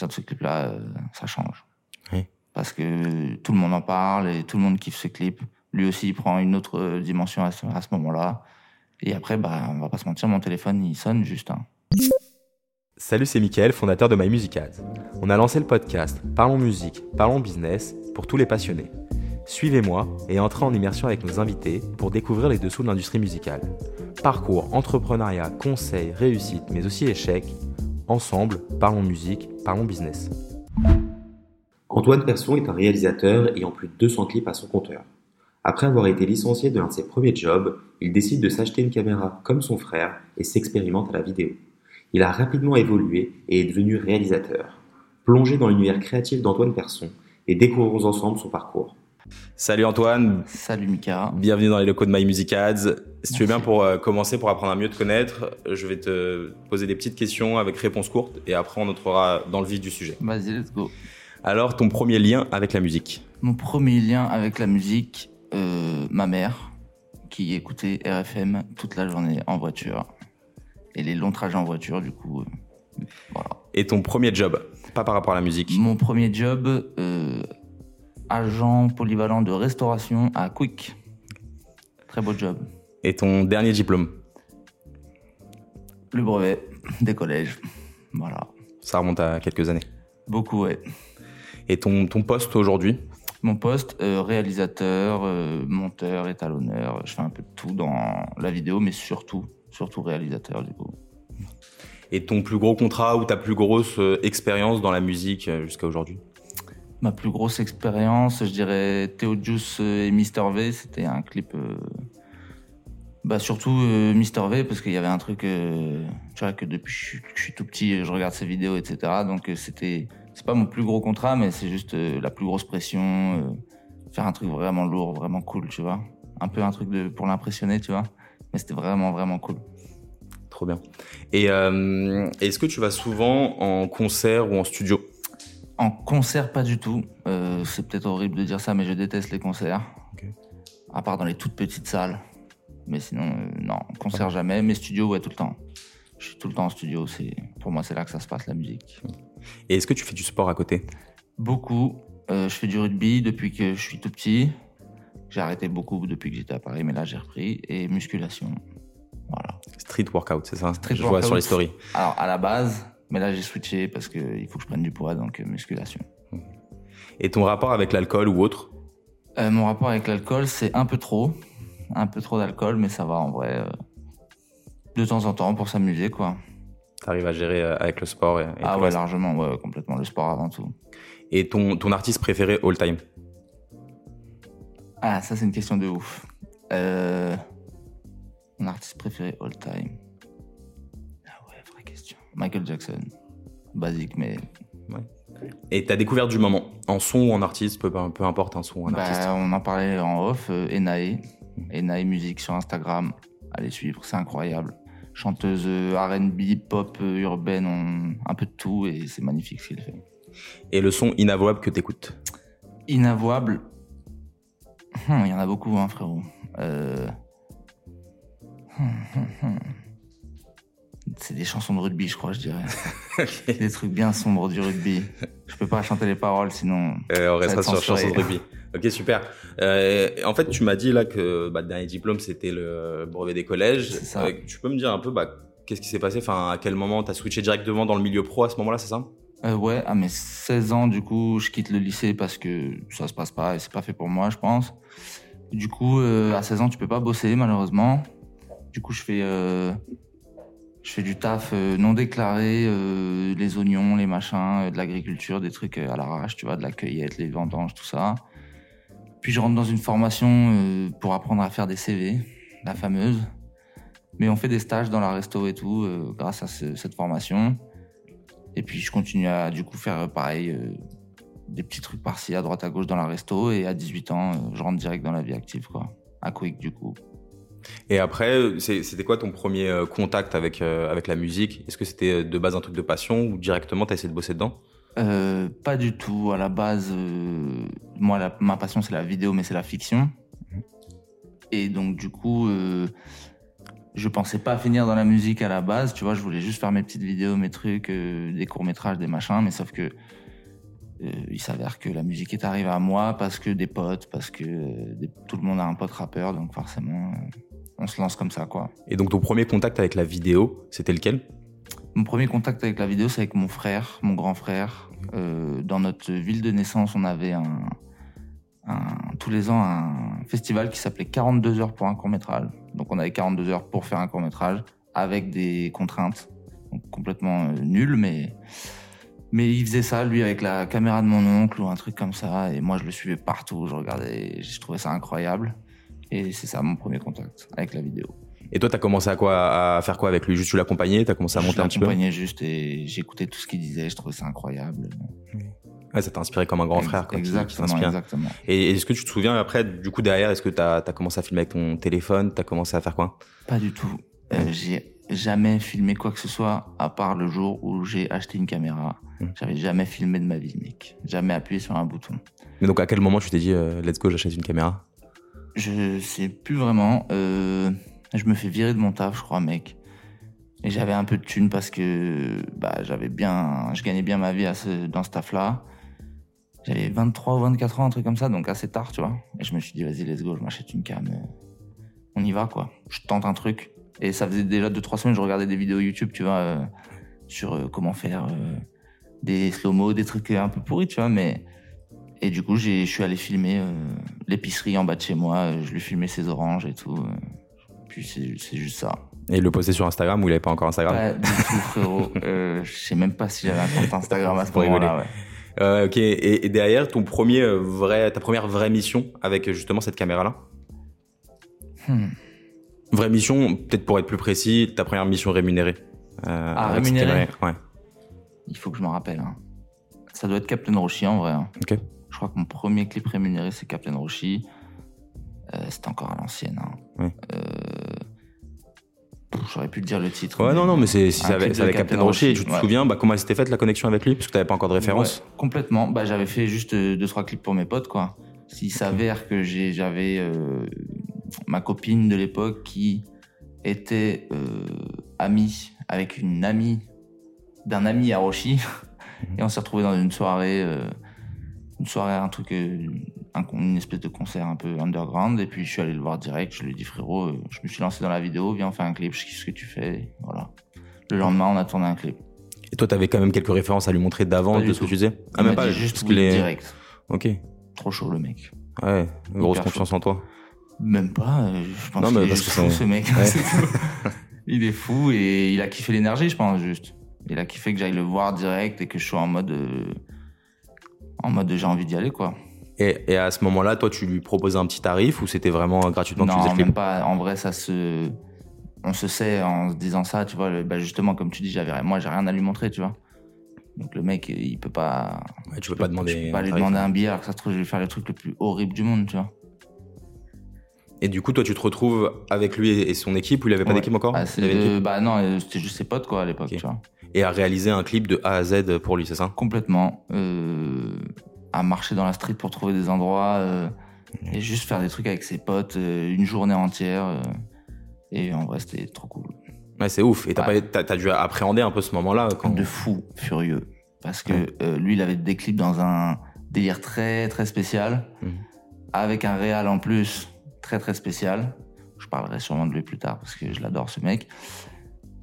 partir de ce clip-là, euh, ça change. Oui. Parce que tout le monde en parle et tout le monde kiffe ce clip. Lui aussi, il prend une autre euh, dimension à ce, moment-là. Et après, bah, on va pas se mentir, mon téléphone, il sonne juste. hein. Salut, c'est Mickaël, fondateur de My Music Ads. On a lancé le podcast Parlons musique, parlons business pour tous les passionnés. Suivez-moi et entrez en immersion avec nos invités pour découvrir les dessous de l'industrie musicale. Parcours, entrepreneuriat, conseils, réussite, mais aussi échecs. Ensemble, parlons musique, parlons business. Antoine Persson est un réalisateur ayant plus de 200 clips à son compteur. Après avoir été licencié de l'un de ses premiers jobs, il décide de s'acheter une caméra comme son frère et s'expérimente à la vidéo. Il a rapidement évolué et est devenu réalisateur. Plongez dans l'univers créatif d'Antoine Persson et découvrons ensemble son parcours. Salut Antoine, Salut Mika. bienvenue dans les locaux de My Music Ads. Si tu veux bien pour euh, commencer, pour apprendre à mieux te connaître, je vais te poser des petites questions avec réponses courtes et après on entrera dans le vif du sujet. Vas-y, let's go. Alors, ton premier lien avec la musique Mon premier lien avec la musique, euh, ma mère, qui écoutait RFM toute la journée en voiture. Et les longs trajets en voiture, du coup, euh, voilà. Et ton premier job Pas par rapport à la musique. Mon premier job, agent polyvalent de restauration à Quick. Très beau job. Et ton dernier diplôme Le brevet des collèges. Voilà. Ça remonte à quelques années. Beaucoup, ouais. Et ton, ton poste aujourd'hui Mon poste, euh, réalisateur, euh, monteur, étalonneur. Je fais un peu de tout dans la vidéo, mais surtout, surtout réalisateur, du coup. Et ton plus gros contrat ou ta plus grosse euh, expérience dans la musique jusqu'à aujourd'hui Ma plus grosse expérience, je dirais Théo Juice et Mister V. C'était un clip. euh, Bah surtout euh, Mister V parce qu'il y avait un truc, euh, tu vois que depuis que je suis- je suis tout petit, je regarde ses vidéos, etc. Donc euh, c'était, c'est pas mon plus gros contrat, mais c'est juste euh, la plus grosse pression, euh, faire un truc vraiment lourd, vraiment cool, tu vois. Un peu un truc de pour l'impressionner, tu vois. Mais c'était vraiment vraiment cool. Trop bien. Et euh, est-ce que tu vas souvent en concert ou en studio? En concert, pas du tout. Euh, c'est peut-être horrible de dire ça, mais je déteste les concerts. À part dans les toutes petites salles. Mais sinon, euh, non, concert jamais. Mais studio, ouais, tout le temps. Je suis tout le temps en studio. C'est pour moi, c'est là que ça se passe la musique. Et est-ce que tu fais du sport à côté? Beaucoup. Euh, je fais du rugby depuis que je suis tout petit. J'ai arrêté beaucoup depuis que j'étais à Paris, mais là j'ai repris. Et musculation. Voilà. Street workout, c'est ça? Street Je vois workout. sur les stories. Alors à la base, mais là j'ai switché parce qu'il faut que je prenne du poids, donc euh, musculation. Et ton rapport avec l'alcool ou autre? Euh, mon rapport avec l'alcool, c'est un peu trop. Un peu trop d'alcool, mais ça va en vrai. euh, de temps en temps pour s'amuser, quoi. T'arrives à gérer avec le sport et, et ah ouais, reste? largement, ouais, complètement. Le sport avant tout. Et ton, ton artiste préféré all time? Ah, ça, c'est une question de ouf. Euh, Mon artiste préféré all time. Michael Jackson. Basique, mais. Et ta découverte du moment En son ou en artiste, peu, peu importe un son ou un Bah, artiste. on en parlait en off. Euh, Enae. Enae Musique sur Instagram. Allez suivre, c'est incroyable. Chanteuse euh, RB, pop, euh, urbaine, on- un peu de tout et c'est magnifique ce qu'il fait. Et le son inavouable que t'écoutes Inavouable. Hum, Il y en a beaucoup, hein, frérot. Euh, hum, hum, hum. C'est des chansons de rugby, je crois, je dirais. des trucs bien sombres du rugby. Je peux pas chanter les paroles, sinon. Euh, on restera sur censuré. chanson de rugby. Ok, super. Euh, en fait, tu m'as dit là que bah, le dernier diplôme, c'était le brevet des collèges. Ça. Euh, tu peux me dire un peu bah, qu'est-ce qui s'est passé? Enfin, À quel moment tu as switché directement dans le milieu pro à ce moment-là, c'est ça? Ouais, à mes 16 ans, du coup, je quitte le lycée parce que ça se passe pas et c'est pas fait pour moi, je pense. Du coup, à 16 ans, tu peux pas bosser, malheureusement. Du coup, je fais, je fais du taf euh, non déclaré, euh, les oignons, les machins, euh, de l'agriculture, des trucs à l'arrache, tu vois, de la cueillette, les vendanges, tout ça. Puis je rentre dans une formation pour apprendre à faire des CV, la fameuse. Mais on fait des stages dans la resto et tout, grâce à ce- cette formation. Et puis je continue à du coup faire pareil, des petits trucs par-ci, à droite, à gauche dans la resto. Et à 18 ans, je rentre direct dans la vie active, quoi. À Quick, du coup. Et après, c'était quoi ton premier euh, contact avec, euh, avec la musique? Est-ce que c'était euh, de base un truc de passion ou directement tu as essayé de bosser dedans? Euh, pas du tout. À la base, euh, moi, la- ma passion, c'est la vidéo, mais c'est la fiction. Et donc, du coup, je pensais pas finir dans la musique à la base, tu vois, je voulais juste faire mes petites vidéos, mes trucs, des courts-métrages, des machins, mais sauf que euh, il s'avère que la musique est arrivée à moi parce que des potes, parce que euh, des- tout le monde a un pote rappeur, donc forcément, euh, on se lance comme ça, quoi. Et donc ton premier contact avec la vidéo, c'était lequel? Mon premier contact avec la vidéo, c'est avec mon frère, mon grand frère. Euh, dans notre ville de naissance, on avait un, un- tous les ans un festival qui s'appelait 42 heures pour un court métrage. Donc on avait 42 heures pour faire un court métrage avec des contraintes, donc complètement euh, nulles, mais mais il faisait ça lui avec la caméra de mon oncle ou un truc comme ça, et moi je le suivais partout, je regardais, je trouvais ça incroyable. Et c'est ça mon premier contact avec la vidéo. Et toi, t'as commencé à quoi? À faire quoi avec lui? Juste tu l'accompagnais? T'as commencé à monter je un petit peu? l'accompagnais juste et j'écoutais tout ce qu'il disait, je trouvais ça incroyable. Ouais, ça t'a inspiré comme un grand frère. Quoi, qui Exactement, exactement. Et est-ce que tu te souviens après, du coup derrière, est-ce que t'as as commencé à filmer avec ton téléphone? T'as commencé à faire quoi? Pas du tout. Euh, j'ai jamais filmé quoi que ce soit à part le jour où j'ai acheté une caméra. Mm. J'avais jamais filmé de ma vie, mec. Jamais appuyé sur un bouton. Mais donc à quel moment tu t'es dit, euh, let's go, j'achète une caméra? Je sais plus vraiment. Euh, je me fais virer de mon taf, je crois, mec. Et j'avais un peu de thunes parce que bah, j'avais bien, je gagnais bien ma vie à ce- dans ce taf-là. J'avais 23 ou 24 ans, un truc comme ça, donc assez tard, tu vois. Et je me suis dit, vas-y, let's go, je m'achète une cam. euh, On y va, quoi. Je tente un truc. Et ça faisait déjà 2-3 semaines, je regardais des vidéos YouTube, tu vois, euh, sur euh, comment faire des slow-mo, des trucs un peu pourris, tu vois, mais. Et du coup, je suis allé filmer euh, l'épicerie en bas de chez moi. euh, Je lui filmais ses oranges et tout. euh. Puis c'est juste ça. Et le poster sur Instagram ou il avait pas encore Instagram? Pas du tout, frérot. Euh, je sais même pas si j'avais un compte Instagram à ce moment-là. Ouais. Euh, ok. Et, et derrière, ton premier vrai, ta première vraie mission avec justement cette caméra-là? Hmm. Vraie mission, peut-être pour être plus précis, ta première mission rémunérée. Euh, Ah, rémunérée? Ouais. Il faut que je me rappelle. hein. Ça doit être Captain Roshi en vrai. hein. Ok. Je crois que mon premier clip rémunéré, c'est Captain Roshi. Euh, C'était encore à l'ancienne. hein. Euh, J'aurais pu te dire le titre. Ouais, non, non, mais c'est si avait Captain Captain Roshi, tu te ouais. souviens bah, comment elle s'était faite la connexion avec lui Parce que t'avais pas encore de référence. Ouais, complètement. Bah, j'avais fait juste euh, deux, trois clips pour mes potes, quoi. S'il s'avère que j'avais euh, ma copine de l'époque qui était amie avec une amie d'un ami à Roshi. Et on s'est retrouvés dans une soirée, euh, une soirée, un truc, euh, un une espèce de concert un peu underground. Et puis je suis allé le voir direct. Je lui ai dit, frérot, euh, je me suis lancé dans la vidéo, viens, on fait un clip, je kiffe ce que tu fais. Voilà. Le lendemain, on a tourné un clip. Et toi, t'avais quand même quelques références à lui montrer d'avant de ce que tu disais Ah, même pas dit juste direct. Ok. Trop chaud, le mec. Ouais, grosse Hyper confiance en toi. Même pas, euh, je pense Non, mais parce que fou ce mec. Ouais. Il est fou et il a kiffé l'énergie, je pense, juste. Il a kiffé que j'aille le voir direct et que je sois en mode. euh, en mode j'ai envie d'y aller, quoi. Et, et à ce moment-là, toi, tu lui proposais un petit tarif ou c'était vraiment gratuitement que tu faisais non, même pas. En vrai, ça se. On se sait en se disant ça, tu vois. bah, justement, comme tu dis, j'avais, moi, j'ai rien à lui montrer, tu vois. Donc le mec, il peut pas. Ouais, tu peux pas demander. Je peux pas lui demander un billet alors que ça se trouve, je vais lui faire le truc le plus horrible du monde, tu vois. Et du coup, toi, tu te retrouves avec lui et son équipe ou il avait pas Ouais. d'équipe encore? Bah, Il avait bah non, euh, c'était juste ses potes, quoi, à l'époque, tu vois. Et à réaliser un clip de A à Z pour lui, c'est ça? Complètement euh, à marcher dans la street pour trouver des endroits euh, et juste faire des trucs avec ses potes euh, une journée entière et en vrai c'était trop cool Ouais, c'est ouf. Et t'as Ouais. dû appréhender un peu ce moment-là quand. de fou furieux parce que lui il avait des clips dans un délire très très spécial Mhm. avec un réal en plus très très spécial je parlerai sûrement de lui plus tard parce que je l'adore ce mec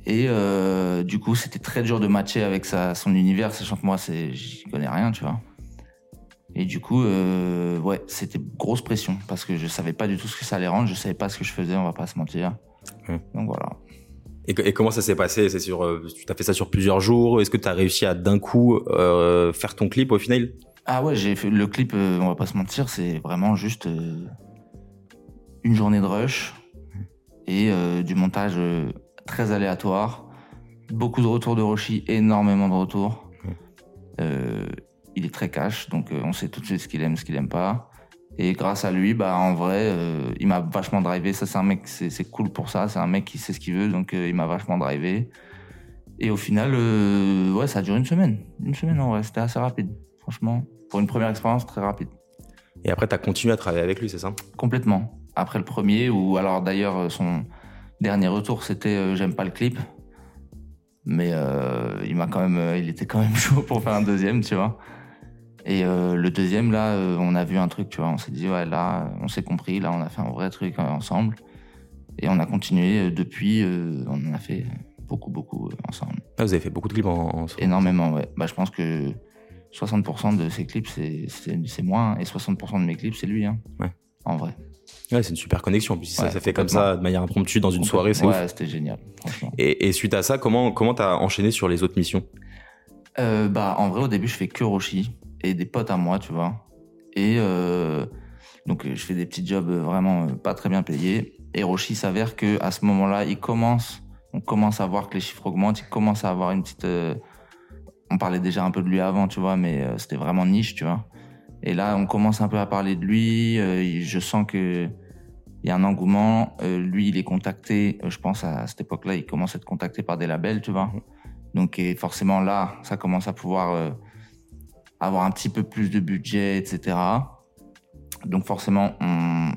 et euh, du coup c'était très dur de matcher avec sa, son univers sachant que moi j'y connais rien tu vois. Et du coup euh, ouais c'était grosse pression parce que je savais pas du tout ce que ça allait rendre je savais pas ce que je faisais on va pas se mentir. Donc voilà. Et, et comment ça s'est passé? C'est sur, euh, tu t'as fait ça sur plusieurs jours? Est-ce que t'as réussi à d'un coup faire ton clip au final? Ah ouais, j'ai fait le clip, on va pas se mentir, c'est vraiment juste une journée de rush et du montage très aléatoire. Beaucoup de retours de Roshi, énormément de retours. Euh, il est très cash, donc euh, on sait tout de suite ce qu'il aime, ce qu'il aime pas. Et grâce à lui, bah en vrai, euh, il m'a vachement drivé. Ça, c'est un mec, c'est cool pour ça. C'est un mec qui sait ce qu'il veut, donc euh, il m'a vachement drivé. Et au final, euh, ouais, ça a duré une semaine. Une semaine en vrai, c'était assez rapide. Franchement, pour une première expérience, très rapide. Et après, t'as continué à travailler avec lui, c'est ça? Complètement. Après le premier, ou alors d'ailleurs, son, Dernier retour, c'était euh, j'aime pas le clip. Mais euh, il m'a quand même, euh, il était quand même chaud pour faire un deuxième, tu vois. Et euh, le deuxième, là, euh, on a vu un truc, tu vois. On s'est dit, ouais, là, on s'est compris, là, on a fait un vrai truc ensemble. Et on a continué depuis, euh, on en a fait beaucoup, beaucoup ensemble. Ah, vous avez fait beaucoup de clips en, en- Énormément, ouais. Bah, je pense que 60% de ses clips, c'est moi, hein, et 60% de mes clips, c'est lui, hein. Ouais. En vrai. Ouais, c'est une super connexion. Puis si ça, ça fait comme ça de manière impromptue dans une soirée, c'est ouf. Ouais, c'était génial, franchement. Et, et suite à ça, comment comment t'as enchaîné sur les autres missions? Euh, bah, en vrai, au début, je fais que Roshi et des potes à moi, tu vois. Et euh, donc, je fais des petits jobs euh, vraiment pas très bien payés. Et Roshi s'avère que à ce moment-là, il commence, on commence à voir que les chiffres augmentent. Il commence à avoir une petite. euh, on parlait déjà un peu de lui avant, tu vois, mais c'était vraiment niche, tu vois. Et là, on commence un peu à parler de lui. euh, je sens que il y a un engouement. Euh, lui, il est contacté. euh, je pense à cette époque-là, il commence à être contacté par des labels, tu vois. Donc forcément là, ça commence à pouvoir avoir un petit peu plus de budget, etc. Donc forcément,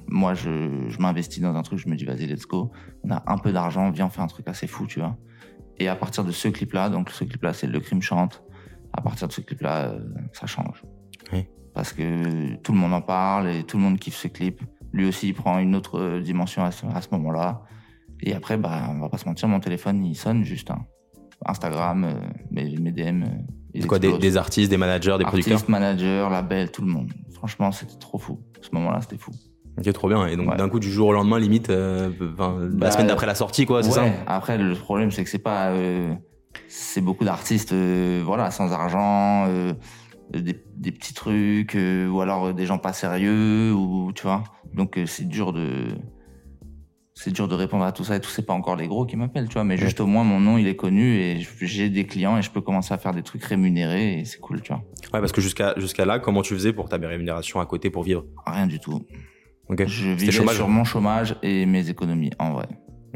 moi je, je m'investis dans un truc, je me dis vas-y let's go. On a un peu d'argent, viens on fait un truc assez fou, tu vois. Et à partir de ce clip-là, donc ce clip-là c'est le crime chante. À partir de ce clip-là, ça change. Oui. Parce que tout le monde en parle et tout le monde kiffe ce clip. Lui aussi, il prend une autre euh, dimension à ce, moment-là. Et après, bah, on va pas se mentir, mon téléphone il sonne juste. hein. Instagram, euh, mes, mes DM. euh, quoi des, artistes, des managers, des producteurs Artistes, managers, labels, tout le monde. Franchement, c'était trop fou. Ce moment-là, c'était fou. Ok, trop bien. Et donc Ouais. d'un coup, du jour au lendemain, limite, euh, la Bah, semaine d'après la sortie, quoi, c'est Ouais, ça Après, le problème, c'est que c'est pas. c'est beaucoup d'artistes, voilà, sans argent, des, des petits trucs, euh, ou alors euh, des gens pas sérieux, ou tu vois. Donc euh, c'est dur de. C'est dur de répondre à tout ça et tout. C'est pas encore les gros qui m'appellent, tu vois. Mais juste au moins, mon nom, il est connu et j'ai des clients et je peux commencer à faire des trucs rémunérés et c'est cool, tu vois. Ouais, parce que jusqu'à jusqu'à là, comment tu faisais pour ta rémunération à côté pour vivre? Rien du tout. Ok. Je vivais chômage sur mon chômage et mes économies, en vrai.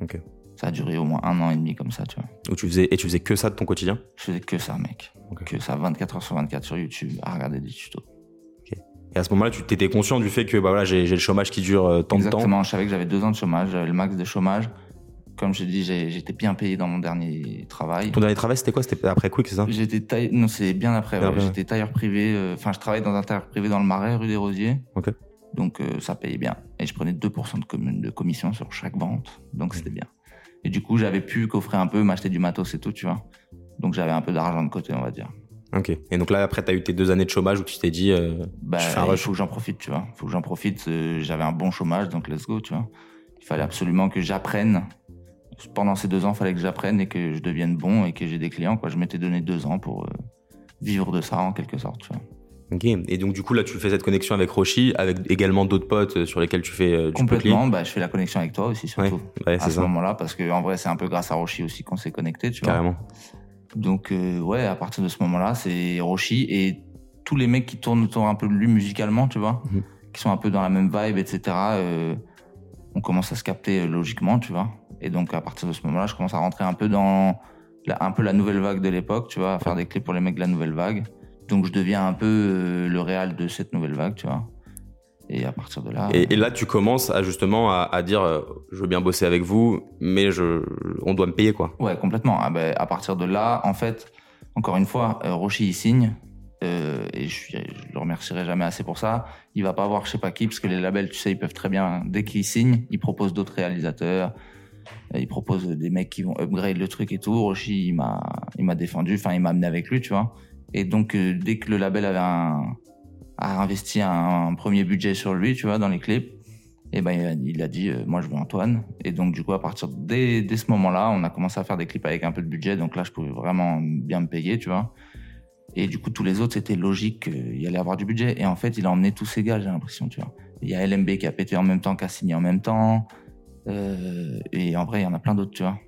Ok. Ça a duré au moins un an et demi comme ça, tu vois. Où tu faisais et tu faisais que ça de ton quotidien? Je faisais que ça, mec. Que ça, 24 heures sur 24 sur YouTube, à regarder des tutos. Et à ce moment-là, tu t'étais conscient du fait que bah voilà, j'ai le chômage qui dure euh, tant de temps. Exactement, je savais que j'avais deux ans de chômage, j'avais le max de chômage. Comme je dit, j'ai- j'étais bien payé dans mon dernier travail. Ton dernier travail, c'était quoi? C'était après Quick, c'est ça? J'étais taille... Non, c'est bien après. Ouais. J'étais tailleur privé. euh, Enfin, je travaillais dans un tailleur privé dans le Marais, rue des Rosiers. Ok. Donc, euh, ça payait bien. Et je prenais 2% de, commission sur chaque vente. Donc, c'était bien. Et du coup, j'avais pu coffrer un peu, m'acheter du matos et tout, tu vois. Donc, j'avais un peu d'argent de côté, on va dire. Ok. Et donc là, après, t'as eu tes deux années de chômage où tu t'es dit, euh, Bah, je fais un il rush. faut que j'en profite, tu vois. Il faut que j'en profite. euh, J'avais un bon chômage, donc let's go, tu vois. Il fallait absolument que j'apprenne. Pendant ces deux ans, il fallait que j'apprenne et que je devienne bon et que j'ai des clients, quoi. Je m'étais donné deux ans pour euh, vivre de ça, en quelque sorte, tu vois. Ok. Et donc du coup, là, tu fais cette connexion avec Roshi, avec également d'autres potes euh, sur lesquels tu fais euh, du Complètement, bah, je fais la connexion avec toi aussi, Ouais, surtout. ouais, à c'est ce moment-là, parce que en vrai, c'est un peu grâce à Roshi aussi qu'on s'est connecté, tu vois. Carrément. Donc, euh, ouais, à partir de ce moment-là, c'est Roshi et tous les mecs qui tournent autour un peu de lui musicalement, tu vois, Mhm. qui sont un peu dans la même vibe, etc. euh, on commence à se capter logiquement, tu vois. Et donc, à partir de ce moment-là, je commence à rentrer un peu dans la, un peu la nouvelle vague de l'époque, tu vois, à faire des clips pour les mecs de la nouvelle vague. Donc, je deviens un peu euh, le réal de cette nouvelle vague, tu vois. Et à partir de là. Et, et là, tu commences à justement à, à dire, euh, je veux bien bosser avec vous, mais je, on doit me payer quoi. Ouais, complètement. Ah ben, à partir de là, en fait, encore une fois, euh, Roshi, il signe. euh, et je, je le remercierai jamais assez pour ça. Il va pas voir je sais pas qui, parce que les labels, tu sais, ils peuvent très bien, dès qu'ils signent, ils proposent d'autres réalisateurs. euh, Ils proposent des mecs qui vont upgrade le truc et tout. Roshi, il m'a, il m'a défendu, enfin, il m'a amené avec lui, tu vois. Et donc, euh, dès que le label avait a investi un, premier budget sur lui, tu vois, dans les clips, et ben il a- il dit euh, moi je veux Antoine. Et donc du coup à partir de- dès, dès ce moment-là on a commencé à faire des clips avec un peu de budget. Donc là je pouvais vraiment bien me payer tu vois. Et du coup tous les autres c'était logique qu'il y allait avoir du budget. Et en fait il a emmené tous ces gars j'ai l'impression tu vois. Il y a LMB qui a pété en même temps qui a signé en même temps. Euh, et en vrai il y en a plein d'autres tu vois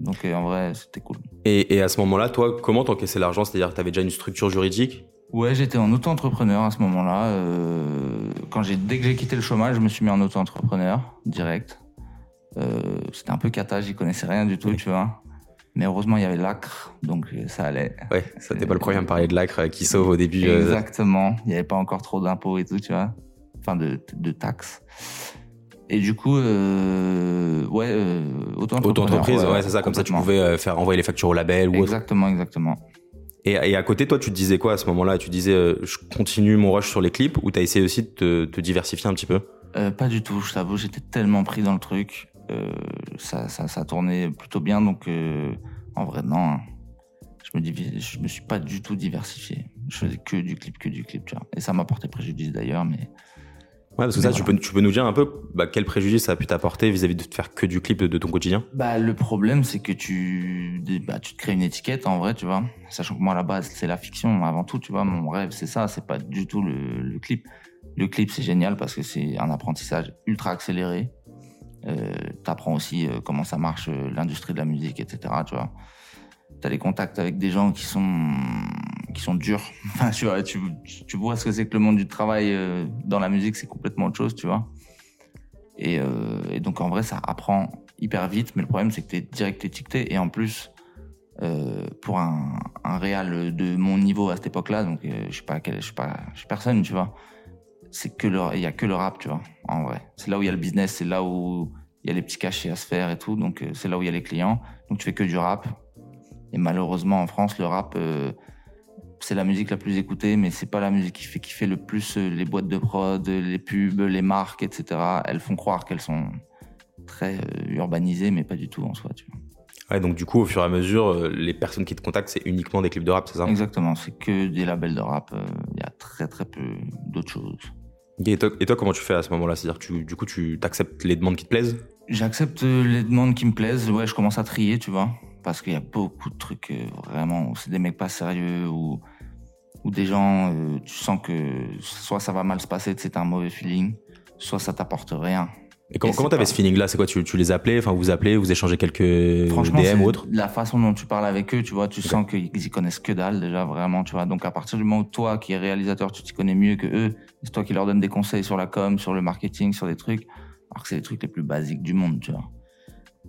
donc euh, en vrai c'était cool Et, et à ce moment-là, toi, comment t'encaissais l'argent? C'est-à-dire que t'avais déjà une structure juridique? Ouais, j'étais en auto-entrepreneur à ce moment-là. Euh, quand j'ai, dès que j'ai quitté le chômage, je me suis mis en auto-entrepreneur direct. Euh, c'était un peu cata, j'y connaissais rien du tout, Oui. tu vois. Mais heureusement, il y avait l'acre, donc ça allait. Ouais, ça t'es pas le premier à me parler de l'acre qui sauve au début. Exactement. Il n'y avait pas encore trop d'impôts et tout, tu vois. Enfin, de, de taxes. Et du coup, euh, ouais, euh, auto-entrepreneur. Auto-entreprise, ouais, c'est ça. Comme ça, tu pouvais euh, faire envoyer les factures au label ou autre. Exactement, exactement. Et, et à côté, toi, tu te disais quoi à ce moment-là? Tu disais, euh, je continue mon rush sur les clips ou t'as essayé aussi de te, te diversifier un petit peu? Euh, pas du tout, je t'avoue, j'étais tellement pris dans le truc. Ça, ça, ça tournait plutôt bien, donc en vrai, non. hein. Je me, divi- je me suis pas du tout diversifié. Je faisais que du clip, que du clip, tu vois. Et ça m'a porté préjudice d'ailleurs, mais Ouais, parce que Mais ça, tu, peux, tu peux nous dire un peu bah, quel préjudice ça a pu t'apporter vis-à-vis de te faire que du clip de, de ton quotidien? Bah, le problème, c'est que tu, bah, tu te crées une étiquette, en vrai, tu vois. Sachant que moi, à la base, c'est la fiction avant tout, tu vois. Mon rêve, c'est ça, c'est pas du tout le, le clip. Le clip, c'est génial parce que c'est un apprentissage ultra accéléré. Euh, T'apprends aussi euh, comment ça marche, euh, l'industrie de la musique, etc., tu vois. T'as des contacts avec des gens qui sont, qui sont durs. Enfin, tu vois, tu, tu vois ce que c'est que le monde du travail euh, dans la musique, c'est complètement autre chose, tu vois. Et, euh, et donc en vrai, ça apprend hyper vite, mais le problème c'est que t'es direct étiqueté et en plus euh, pour un, un réal de mon niveau à cette époque-là, donc euh, je suis pas, je pas, je suis personne, tu vois. C'est que il y a que le rap, tu vois. En vrai, c'est là où il y a le business, c'est là où il y a les petits cachets à se faire et tout, donc euh, c'est là où il y a les clients. Donc tu fais que du rap. Et malheureusement en France, le rap euh, c'est la musique la plus écoutée, mais c'est pas la musique qui fait kiffer le plus euh, les boîtes de prod, les pubs, les marques, etc. Elles font croire qu'elles sont très euh, urbanisées, mais pas du tout en soi. Tu vois. Ouais, donc du coup, au fur et à mesure, euh, les personnes qui te contactent, c'est uniquement des clips de rap, c'est ça? Exactement, c'est que des labels de rap. euh, Il y a très très peu d'autres choses. et toi, et toi, comment tu fais à ce moment-là? C'est-à-dire que tu, du coup, tu acceptes les demandes qui te plaisent? J'accepte euh, les demandes qui me plaisent. Ouais, je commence à trier, tu vois, parce qu'il y a beaucoup de trucs euh, vraiment. où C'est des mecs pas sérieux ou ou des gens. euh, tu sens que soit ça va mal se passer, c'est un mauvais feeling, soit ça t'apporte rien. Et comment t'avais pas- ce feeling-là? C'est quoi tu, tu les appelais Enfin, vous appelez, vous échangez quelques Franchement, DM ou autre? la façon dont tu parles avec eux, tu vois, tu sens qu'ils y connaissent que dalle déjà, vraiment, tu vois. Donc à partir du moment où toi, qui es réalisateur, tu t'y connais mieux que eux, c'est toi qui leur donnes des conseils sur la com, sur le marketing, sur des trucs, alors que c'est les trucs les plus basiques du monde, tu vois.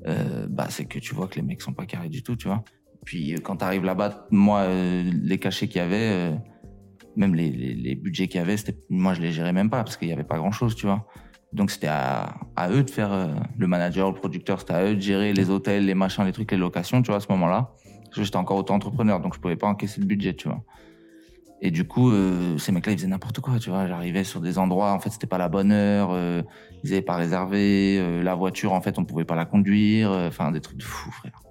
Euh, bah c'est que tu vois que les mecs sont pas carrés du tout, tu vois. Puis euh, quand t'arrives là-bas, moi, euh, les cachets qu'il y avait, même les, les, budgets qu'il y avait, moi je les gérais même pas parce qu'il y avait pas grand-chose, tu vois. Donc c'était à, eux de faire le manager, le producteur, c'était à eux de gérer les hôtels, les machins, les trucs, les locations, tu vois, à ce moment-là. J'étais encore auto-entrepreneur, donc je pouvais pas encaisser le budget, tu vois. Et du coup, euh, ces mecs-là, ils faisaient n'importe quoi, tu vois. J'arrivais sur des endroits, en fait, c'était pas la bonne heure, euh, ils avaient pas réservé, euh, la voiture, en fait, on pouvait pas la conduire, enfin, des trucs de fou, frère.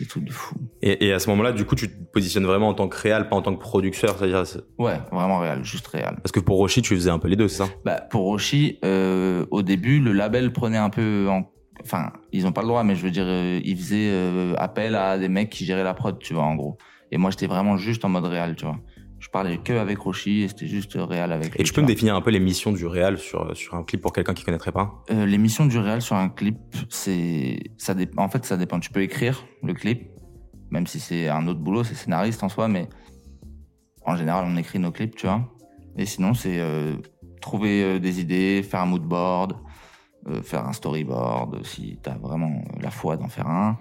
Des trucs de fou. et, et à ce moment-là, du coup, tu te positionnes vraiment en tant que réal, pas en tant que producteur. C'est-à-dire, c'est- Ouais, vraiment réel, juste réel. parce que pour Roshi, tu faisais un peu les deux, c'est ça? Bah, pour Roshi, au début, le label prenait un peu en... Enfin, ils ont pas le droit, mais je veux dire, euh, ils faisaient euh, appel à des mecs qui géraient la prod, tu vois, en gros. Et moi, j'étais vraiment juste en mode réel, tu vois. Je parlais que avec Roshi et c'était juste réel avec Et lui, tu peux me définir un peu les missions du réal sur, sur un clip pour quelqu'un qui connaîtrait pas? Euh, L'émission du réel sur un clip, c'est... ça dé- En fait, ça dépend. Tu peux écrire le clip, même si c'est un autre boulot, c'est scénariste en soi, mais en général, on écrit nos clips, tu vois. Et sinon, c'est euh, trouver euh, des idées, faire un mood board, euh, faire un storyboard, si tu as vraiment la foi d'en faire un,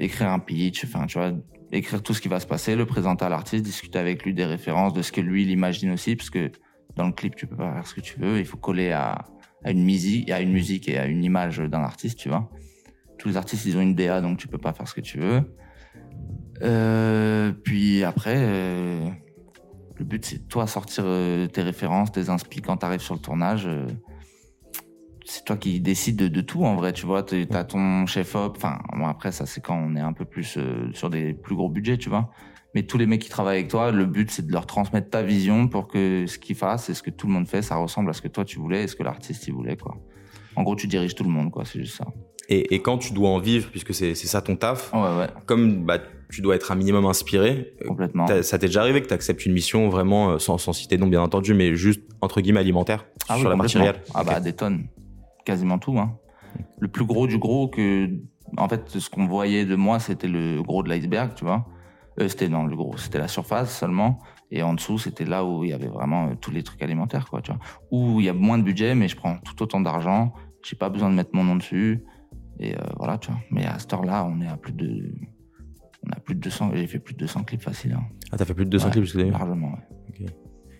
écrire un pitch, enfin, tu vois, écrire tout ce qui va se passer, le présenter à l'artiste, discuter avec lui des références, de ce que lui, il imagine aussi, parce que dans le clip, tu peux pas faire ce que tu veux, il faut coller à, à une musique, et à une image d'un artiste, tu vois. Tous les artistes, ils ont une DA, donc tu peux pas faire ce que tu veux. Euh, puis après, euh, le but c'est toi sortir euh, tes références, tes inspi quand t'arrives sur le tournage. C'est toi qui décides de, de tout en vrai, tu vois. t'es- T'as ton chef-op. Enfin, bon, après ça c'est quand on est un peu plus euh, sur des plus gros budgets, tu vois. Mais tous les mecs qui travaillent avec toi, le but c'est de leur transmettre ta vision pour que ce qu'ils fassent et ce que tout le monde fait, ça ressemble à ce que toi tu voulais et ce que l'artiste il voulait, quoi. En gros, tu diriges tout le monde, quoi. C'est juste ça. et, et quand tu dois en vivre, puisque c'est ça ton taf, Ouais, ouais, comme bah, tu dois être un minimum inspiré, euh, complètement. ça t'est déjà arrivé que tu acceptes une mission vraiment, euh, sans, sans citer nom bien entendu, mais juste entre guillemets alimentaire Ah sur oui, la réelle Ah bah des tonnes, quasiment tout. Hein. Le plus gros du gros que, en fait, ce qu'on voyait de moi, c'était le gros de l'iceberg, tu vois. Euh, c'était non, le gros, c'était la surface seulement, et en dessous, c'était là où il y avait vraiment euh, tous les trucs alimentaires, quoi, tu vois. Où il y a moins de budget, mais je prends tout autant d'argent, j'ai pas besoin de mettre mon nom dessus, et euh, voilà, tu vois. Mais à cette heure-là, on est à plus de, on a plus de 200, j'ai fait plus de 200 clips faciles, hein. Ah, t'as fait plus de 200 Ouais, clips d'ailleurs. largement. Ouais.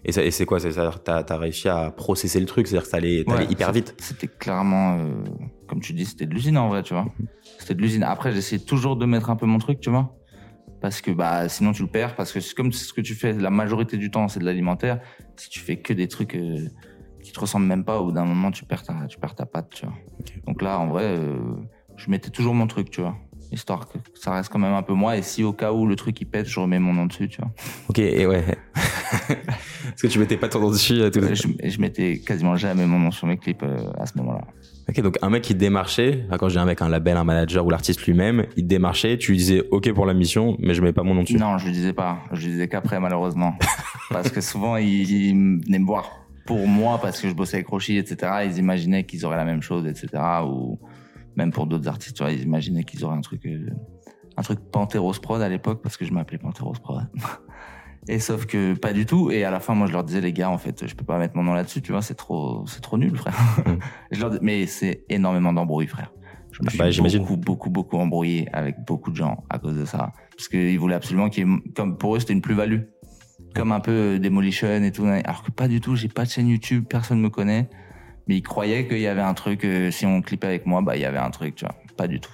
Et, c'est quoi? C'est-à-dire que t'as as réussi à processer le truc, c'est-à-dire que ça allait, t'allais Ouais, hyper vite. C'était clairement, euh, comme tu dis, c'était de l'usine en vrai, tu vois. C'était de l'usine. Après, j'essayais toujours de mettre un peu mon truc, tu vois. Parce que bah sinon tu le perds. Parce que comme ce que tu fais la majorité du temps, c'est de l'alimentaire. Si tu fais que des trucs euh, qui te ressemblent même pas, au bout d'un moment tu perds ta, tu perds ta patte, tu vois. Donc là, en vrai, euh, je mettais toujours mon truc, tu vois. Histoire que ça reste quand même un peu moi. Et si au cas où le truc il pète, je remets mon nom dessus, tu vois. Ok, et ouais. Parce que tu mettais pas ton nom dessus. euh, tout le- Je, je mettais quasiment jamais mon nom sur mes clips euh, à ce moment-là. Ok, donc un mec qui te démarchait, enfin, quand j'ai un mec, un label, un manager ou l'artiste lui-même, il te démarchait, tu lui disais ok pour la mission, mais je mets pas mon nom dessus. Non, je le disais pas. Je le disais qu'après, malheureusement. parce que souvent, ils, venaient me voir pour moi parce que je bossais avec Rochi, etc. Ils imaginaient qu'ils auraient la même chose, etc. Ou même pour d'autres artistes, tu vois, ils imaginaient qu'ils auraient un truc, euh, un truc Panteros Prod à l'époque parce que je m'appelais Panteros Prod. Et sauf que pas du tout. Et à la fin, moi, je leur disais, les gars, en fait, je peux pas mettre mon nom là-dessus, tu vois, c'est trop, c'est trop nul, frère. Mm. je leur dis- mais c'est énormément d'embrouilles, frère. Je me suis Bah, beaucoup, beaucoup, beaucoup embrouillé avec beaucoup de gens à cause de ça. Parce qu'ils voulaient absolument qu'il y ait- comme pour eux, c'était une plus-value. Comme un peu euh, Demolition et tout. Alors que pas du tout, j'ai pas de chaîne YouTube, personne me connaît. Mais ils croyaient qu'il y avait un truc, euh, si on clippait avec moi, bah, il y avait un truc, tu vois. Pas du tout.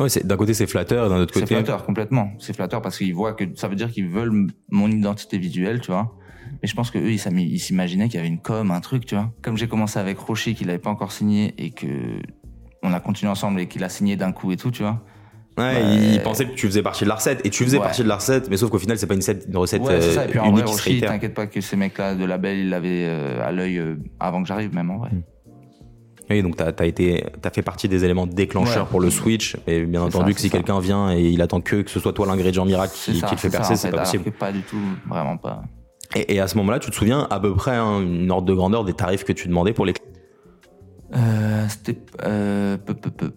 Ouais, c'est- d'un côté c'est flatteur, et d'un autre C'est côté. flatteur, complètement. C'est flatteur parce qu'ils voient que ça veut dire qu'ils veulent mon identité visuelle, tu vois. Mais je pense que eux, ils ils s'imaginaient qu'il y avait une com, un truc, tu vois. Comme j'ai commencé avec Rocher, qu'il avait pas encore signé et que on a continué ensemble et qu'il a signé d'un coup et tout, tu vois. Ouais, Ouais. il pensait que tu faisais partie de la recette, et tu faisais Ouais. partie de la recette, mais sauf qu'au final c'est pas une, recette- une recette Ouais, c'est ça. Et puis euh, en vrai, Rocher, t'inquiète pas que ces mecs-là de label, ils l'avaient euh, à l'œil euh, avant que j'arrive, même en vrai. Oui, donc t'as as été, t'as fait partie des éléments déclencheurs Ouais. pour le switch, et bien entendu ça, que si quelqu'un vient et il attend que, que ce soit toi l'ingrédient miracle qui, qui le fait percer, c'est pas possible. pas du tout, vraiment pas. Et, et à ce moment-là, tu te souviens à peu près hein, une ordre de grandeur des tarifs que tu demandais pour les Euh, c'était euh, peu, peu, peu.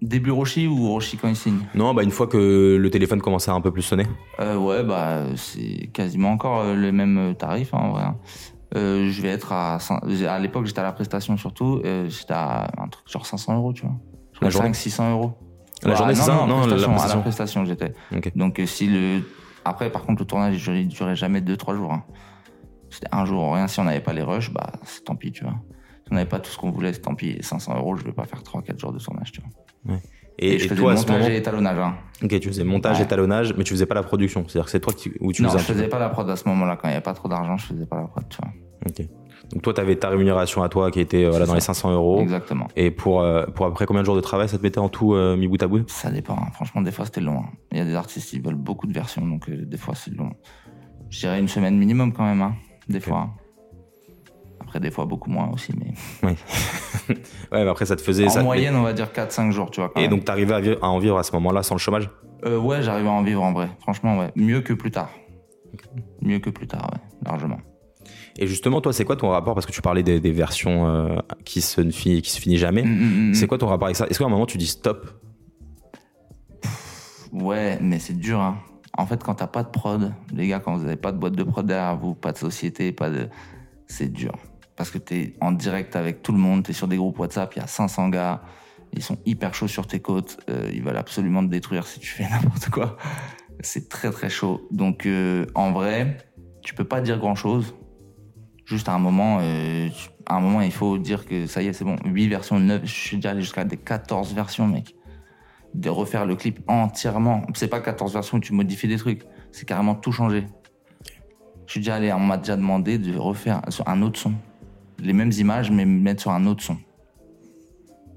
début Rocher ou Rocher quand il signe? Non, bah une fois que le téléphone commençait à un peu plus sonner. Euh, ouais, bah c'est quasiment encore euh, les mêmes tarifs hein, en vrai. Euh, je vais être à cin- à l'époque j'étais à la prestation surtout, euh, j'étais à un truc genre 500 euros, tu vois. La journée 5 600 euros. La Ouais, journée, c'est ça non, Non, la prestation, à prestation. la prestation j'étais. Ok. Donc euh, si le après par contre le tournage il durait, il durait jamais 2 3 jours. hein. C'était un jour ou rien si on n'avait pas les rushs, bah c'est tant pis, tu vois. Si on n'avait pas tout ce qu'on voulait, c'est tant pis. Et 500 euros, je vais pas faire 3 4 jours de tournage, tu vois. Et, Et, je et faisais toi à le ce montage moment, et étalonnage. Hein. ok, tu faisais montage, Ouais. étalonnage, mais tu faisais pas la production. C'est-à-dire que c'est toi qui, où tu non, faisais je un petit faisais pas la prod à ce moment-là. Quand il n'y avait pas trop d'argent, je faisais pas la prod, tu vois. peu. Ok. Donc toi, tu avais ta rémunération à toi qui était euh, voilà, dans les ça. 500 euros. Exactement. Et pour, euh, pour après combien de jours de travail ça te mettait en tout euh, mis bout à bout? Ça dépend. hein. Franchement, des fois, c'était long. hein. Il y a des artistes qui veulent beaucoup de versions, donc euh, des fois, c'est long. Je dirais une semaine minimum quand même, hein. des fois. Après, des fois, beaucoup moins aussi. Mais Ouais, mais après ça te faisait en ça. te moyenne, on va dire 4-5 jours, tu vois. Quand Et même. donc t'arrivais à, vivre- à en vivre à ce moment-là sans le chômage? Euh, ouais, j'arrivais à en vivre en vrai. Franchement, ouais. Mieux que plus tard. Mieux que plus tard, ouais. Largement. Et justement, toi, c'est quoi ton rapport? Parce que tu parlais des, des versions euh, qui, se ne fi- qui se finit jamais. Mm, mm, mm, C'est quoi ton rapport avec ça? Est-ce qu'à un moment tu dis stop? Ouais, mais c'est dur. Hein. En fait, quand t'as pas de prod, les gars, quand vous avez pas de boîte de prod derrière vous, pas de société, pas de, c'est dur. Parce que t'es en direct avec tout le monde, t'es sur des groupes WhatsApp, il y a 500 gars, ils sont hyper chauds sur tes côtes, euh, ils veulent absolument te détruire si tu fais n'importe quoi. C'est très très chaud. Donc euh, en vrai, tu peux pas dire grand chose. Juste à un moment, euh, tu- à un moment, il faut dire que ça y est, c'est bon. 8 versions, 9, je suis déjà allé jusqu'à des 14 versions, mec de refaire le clip entièrement. C'est pas 14 versions où tu modifies des trucs, c'est carrément tout changer. Je suis déjà allé, on m'a déjà demandé de refaire un autre son. Les mêmes images, mais mettre sur un autre son.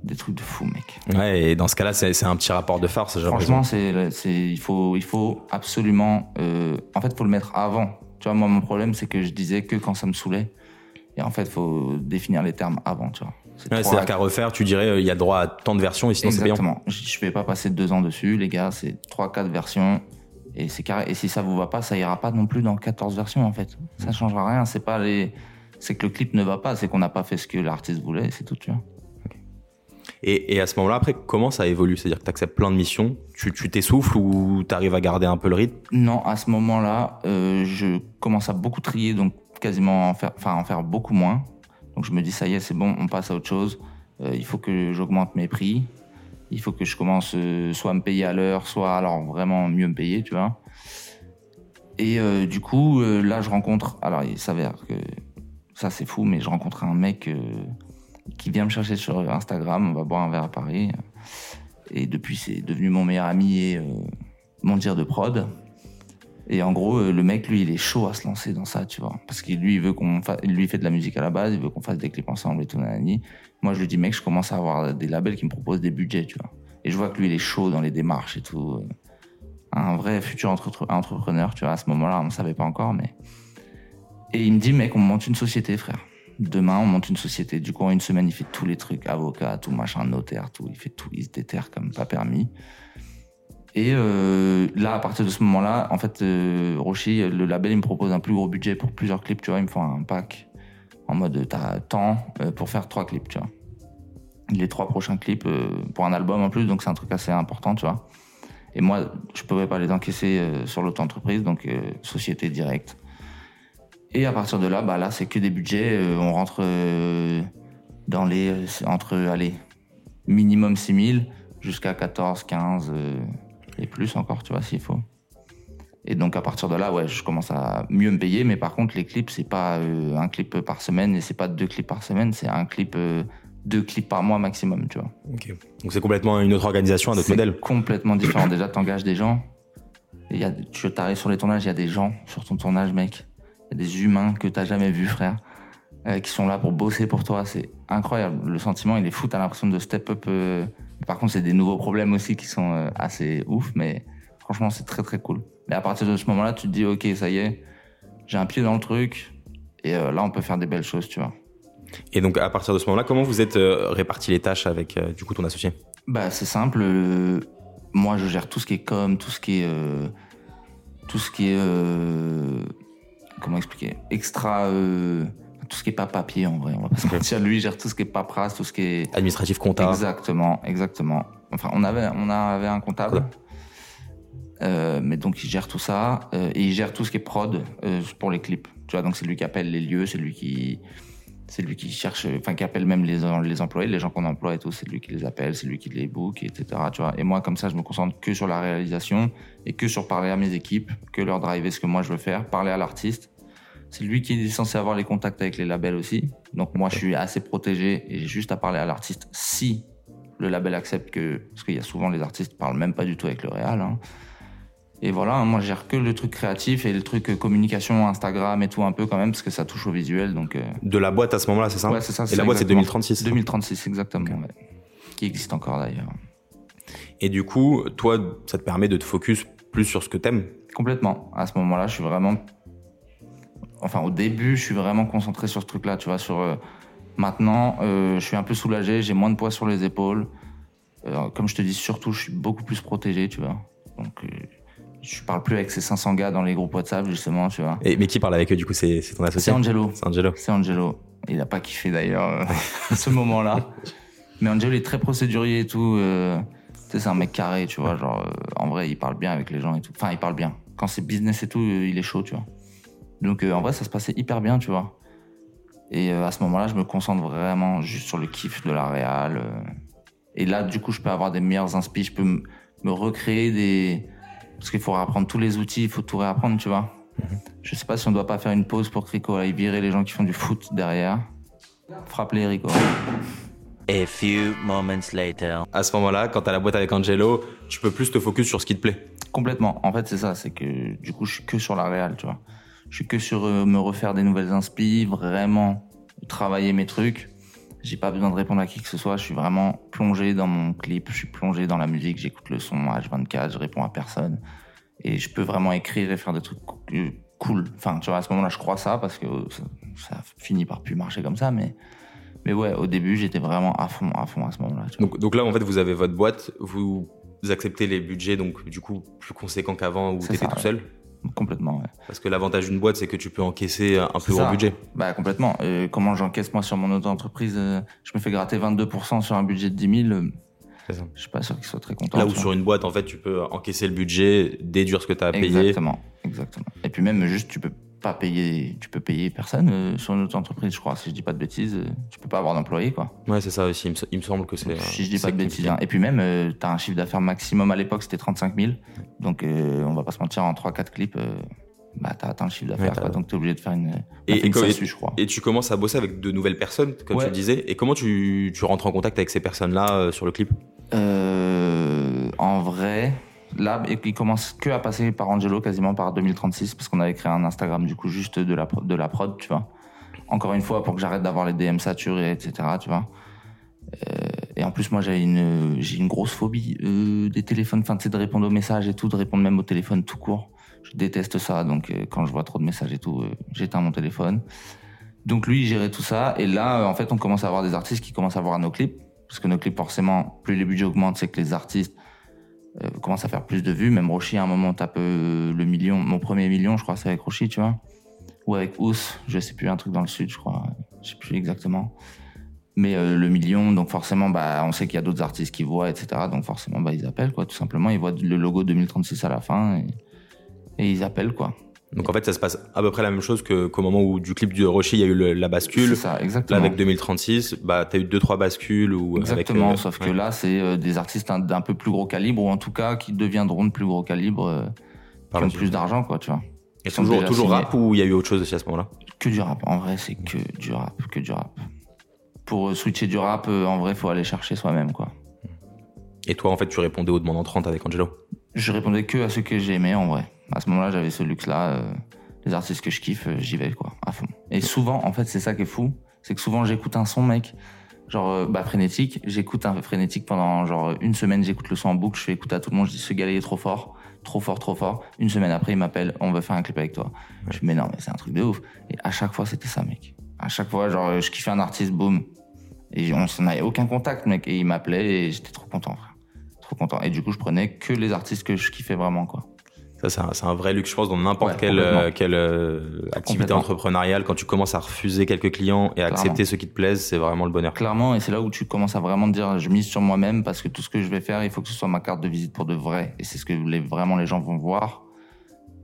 Des trucs de fou, mec. Ouais, et dans ce cas-là, c'est un petit rapport de farce. Franchement, c'est, il faut, il faut absolument, euh, en fait, faut le mettre avant. Tu vois, moi, mon problème, c'est que je disais que quand ça me saoulait. Et en fait, faut définir les termes avant, tu vois. Ouais, C'est-à-dire qu'à refaire, tu dirais, euh, il y a droit à tant de versions et sinon c'est payant. Exactement. Je je vais pas passer deux ans dessus, les gars. C'est trois, quatre versions. Et c'est carré. Et si ça vous va pas, ça ira pas non plus dans 14 versions, en fait. Ça changera rien. C'est pas les, c'est que le clip ne va pas. C'est qu'on n'a pas fait ce que l'artiste voulait. C'est tout, tu vois. Et, et à ce moment-là, après, comment ça évolue? C'est-à-dire que tu acceptes plein de missions, tu t'essouffles ou tu arrives à garder un peu le rythme? Non, à ce moment-là, euh, je commence à beaucoup trier, donc quasiment en faire, enfin, en faire beaucoup moins. Donc je me dis, ça y est, c'est bon, on passe à autre chose. Euh, il faut que j'augmente mes prix. Il faut que je commence euh, soit à me payer à l'heure, soit alors vraiment mieux me payer, tu vois. Et euh, du coup, là, je rencontre. Alors, il s'avère que ça, c'est fou, mais je rencontre un mec euh, qui vient me chercher sur Instagram. On va boire un verre à Paris. Et depuis, c'est devenu mon meilleur ami et euh, mon dire de prod. Et en gros, euh, le mec, lui, il est chaud à se lancer dans ça, tu vois. Parce qu'il lui, veut qu'on lui, fait de la musique à la base, il veut qu'on fasse des clips ensemble et tout, nanani. Moi, je lui dis, mec, je commence à avoir des labels qui me proposent des budgets, tu vois. Et je vois que lui, il est chaud dans les démarches et tout. Un vrai futur entre- entrepreneur, tu vois. À ce moment-là, on ne savait pas encore, mais. Et il me dit, mec, on monte une société, frère. Demain, on monte une société. Du coup, en une semaine, il fait tous les trucs, avocat, tout machin, notaire, tout. Il fait tout, il se déterre comme pas permis. Et euh, là, à partir de ce moment-là, en fait, euh, le label, il me propose un plus gros budget pour plusieurs clips, tu vois. Ils me font un pack en mode, t'as temps euh, pour faire trois clips, tu vois. Les trois prochains clips euh, pour un album en plus, donc c'est un truc assez important, tu vois. Et moi, je pouvais pas les encaisser sur l'auto-entreprise, donc société directe. Et à partir de là, bah là, c'est que des budgets. euh, on rentre euh, dans les euh, entre allez minimum 6000 jusqu'à 14, 15 euh, et plus encore, tu vois, s'il faut. Et donc à partir de là, ouais, je commence à mieux me payer. Mais par contre, les clips, c'est pas un clip par semaine et c'est pas deux clips par semaine, c'est un clip, deux clips par mois maximum, tu vois. Ok. Donc c'est complètement une autre organisation, un autre C'est modèle. complètement différent. Déjà, t'engages des gens. Il y a, tu t'arrives sur les tournages, il y a des gens sur ton tournage, mec. Des humains que t'as jamais vus, frère, euh, qui sont là pour bosser pour toi. C'est incroyable. Le sentiment, il est fou. T'as l'impression de step up. euh. Par contre, c'est des nouveaux problèmes aussi qui sont euh, assez ouf, mais franchement, c'est très très cool. Et à partir de ce moment-là, tu te dis, ok, ça y est, j'ai un pied dans le truc. Et là, on peut faire des belles choses, tu vois. Et donc à partir de ce moment-là, comment vous êtes réparti les tâches avec du coup ton associé? Bah, c'est simple. moi, je gère tout ce qui est com, tout ce qui est. tout ce qui est. euh, comment expliquer Extra. euh, tout ce qui est pas papier, en vrai. On va pas se mentir. Lui, il gère tout ce qui est paperasse, tout ce qui est. Administratif, compta. Exactement, exactement. Enfin, on avait, on avait un comptable. Euh, mais donc, il gère tout ça. euh, et il gère tout ce qui est prod euh, pour les clips. Tu vois, donc c'est lui qui appelle les lieux, c'est lui qui. C'est lui qui cherche, enfin qui appelle même les, les employés, les gens qu'on emploie et tout, c'est lui qui les appelle, c'est lui qui les book, etc. Tu vois. Et moi, comme ça, je me concentre que sur la réalisation et que sur parler à mes équipes, que leur driver ce que moi je veux faire, parler à l'artiste. C'est lui qui est censé avoir les contacts avec les labels aussi. Donc moi, je suis assez protégé et j'ai juste à parler à l'artiste si le label accepte que, parce qu'il y a souvent les artistes qui parlent même pas du tout avec le réal. hein. Et voilà, hein, moi je gère que le truc créatif et le truc euh, communication, Instagram et tout un peu quand même, parce que ça touche au visuel. Donc euh, De la boîte à ce moment-là, c'est ça? Ouais, c'est ça. Et la boîte c'est exactement. 2036. 2036 exactement, ouais. qui existe encore d'ailleurs. Et du coup, toi, ça te permet de te focus plus sur ce que t'aimes? Complètement. À ce moment-là, je suis vraiment. Enfin, au début, je suis vraiment concentré sur ce truc-là, tu vois. Sur euh, maintenant, euh, je suis un peu soulagé, j'ai moins de poids sur les épaules. Comme je te dis, surtout, je suis beaucoup plus protégé, tu vois. Donc, euh, je parle plus avec ces 500 gars dans les groupes WhatsApp, justement, tu vois. Et, mais qui parle avec eux du coup C'est ton associé C'est Angelo. C'est Angelo. C'est Angelo. Il a pas kiffé d'ailleurs ce moment-là. Mais Angelo est très procédurier et tout. tu sais, c'est un mec carré, tu vois. Genre, en vrai, il parle bien avec les gens et tout. Enfin, il parle bien. Quand c'est business et tout, il est chaud, tu vois. Donc, euh, en vrai, ça se passait hyper bien, tu vois. Et euh, à ce moment-là, je me concentre vraiment juste sur le kiff de la réal. euh. Et là, du coup, je peux avoir des meilleurs inspi. Je peux m- me recréer des. Parce qu'il faut réapprendre tous les outils, il faut tout réapprendre, tu vois. Je sais pas si on doit pas faire une pause pour que Rico aille virer les gens qui font du foot derrière. Frappe-les, Rico. A few moments later. À ce moment-là, quand t'as la boîte avec Angelo, tu peux plus te focus sur ce qui te plaît. Complètement. En fait, c'est ça. C'est que du coup, je suis que sur la réal, tu vois. Je suis que sur euh, me refaire des nouvelles inspi, vraiment travailler mes trucs. J'ai pas besoin de répondre à qui que ce soit. Je suis vraiment plongé dans mon clip. Je suis plongé dans la musique. J'écoute le son H24. Je réponds à personne. Et je peux vraiment écrire et faire des trucs euh, cool. Enfin, tu vois, à ce moment-là, je crois ça parce que ça, ça finit par plus marcher comme ça. Mais, mais ouais, au début, j'étais vraiment à fond, à fond à ce moment-là. Donc, donc là, en fait, vous avez votre boîte, vous acceptez les budgets, donc du coup, plus conséquents qu'avant où t'étais tout ouais. seul. Complètement, ouais. Parce que l'avantage d'une boîte, c'est que tu peux encaisser un plus gros budget. Bah complètement. Comment j'encaisse moi sur mon auto-entreprise euh, Je me fais gratter 22% sur un budget de 10 000. euh, ça. je suis pas sûr qu'ils soient très contents. Là où sur une boîte, en fait, tu peux encaisser le budget, déduire ce que tu as à payer. Exactement, exactement. Et puis même juste, tu peux pas payer, tu peux payer personne euh, sur une auto-entreprise, je crois. Si je dis pas de bêtises, euh, tu peux pas avoir d'employé, quoi. Ouais, c'est ça aussi. Il me, il me semble que c'est. si je dis c'est pas de bêtises. hein. Et puis même, euh, t'as un chiffre d'affaires maximum à l'époque, c'était 35 000. Donc euh, on va pas se mentir, en 3-4 clips, euh, bah, t'as atteint le chiffre d'affaires, Ouais. Donc, t'es obligé de faire une, Et- et, une quand- je crois. Et tu commences à bosser avec de nouvelles personnes, comme Ouais. tu le disais. Et comment tu, tu rentres en contact avec ces personnes-là euh, sur le clip? Euh, en vrai, là, et- il commence que à passer par Angelo quasiment par 2036 parce qu'on avait créé un Instagram du coup juste de la, de la prod, tu vois. Encore une fois, pour que j'arrête d'avoir les DM saturés, etc., tu vois. Euh, et en plus, moi, j'ai une, j'ai une grosse phobie euh, des téléphones, enfin, tu sais, de répondre aux messages et tout, de répondre même au téléphone tout court. Je déteste ça, donc euh, quand je vois trop de messages et tout, j'éteins mon téléphone. Donc lui, il gérait tout ça, et là, en fait, on commence à avoir des artistes qui commencent à voir nos clips, parce que nos clips, forcément, plus les budgets augmentent, c'est que les artistes euh, commencent à faire plus de vues. Même Roshi, à un moment, tape euh, le million, mon premier million, je crois, c'est avec Roshi, tu vois, ou avec Ous, je sais plus, un truc dans le sud, je crois, je sais plus exactement. Mais euh, le million, donc forcément, bah, on sait qu'il y a d'autres artistes qui voient, etc. Donc forcément, bah, ils appellent, quoi, tout simplement. Ils voient le logo 2036 à la fin et ils appellent, quoi. Donc en fait, ça se passe à peu près la même chose que- qu'au moment où du clip du Rocher, il y a eu le- la bascule. C'est ça, Là, exactement. avec 2036, bah, t'as eu deux, trois bascules ou Exactement, avec, euh, sauf que ouais. là, c'est euh, des artistes un- d'un peu plus gros calibre, ou en tout cas qui deviendront de plus gros calibre, euh, qui ont plus d'argent, quoi, tu vois. Et sont toujours, toujours signés. rap ou il y a eu autre chose aussi à ce moment-là? Que du rap, en vrai, c'est que du rap, que du rap. Pour euh, switcher du rap, euh, en vrai, faut aller chercher soi-même, quoi. Et toi, en fait, tu répondais aux demandes entrantes avec Angelo? Je répondais que à ceux que j'aimais, en vrai. À ce moment-là, j'avais ce luxe-là. euh, les artistes que je kiffe, euh, j'y vais, quoi, à fond. Et souvent, en fait, c'est ça qui est fou, c'est que souvent, j'écoute un son, mec, genre, euh, bah, frénétique, j'écoute un frénétique pendant, genre, une semaine, j'écoute le son en boucle, je fais écouter à tout le monde, je dis, ce gars est trop fort, trop fort, trop fort. Une semaine après, il m'appelle, on veut faire un clip avec toi. Je dis, mais non, mais c'est un truc de ouf. Et à chaque fois, c'était ça, mec. À chaque fois, genre, je kiffais un artiste, boum. Et on s'en avait aucun contact, mec. Et il m'appelait et j'étais trop content, frère. Trop content. Et du coup, je prenais que les artistes que je kiffais vraiment, quoi. Ça, c'est un, vrai luxe, je pense, dans n'importe Ouais, quelle, euh, quelle euh, activité entrepreneuriale. Quand tu commences à refuser quelques clients et à accepter ceux qui te plaisent, c'est vraiment le bonheur. Clairement, et c'est là où tu commences à vraiment te dire, je mise sur moi-même parce que tout ce que je vais faire, il faut que ce soit ma carte de visite pour de vrai. Et c'est ce que les, vraiment les gens vont voir.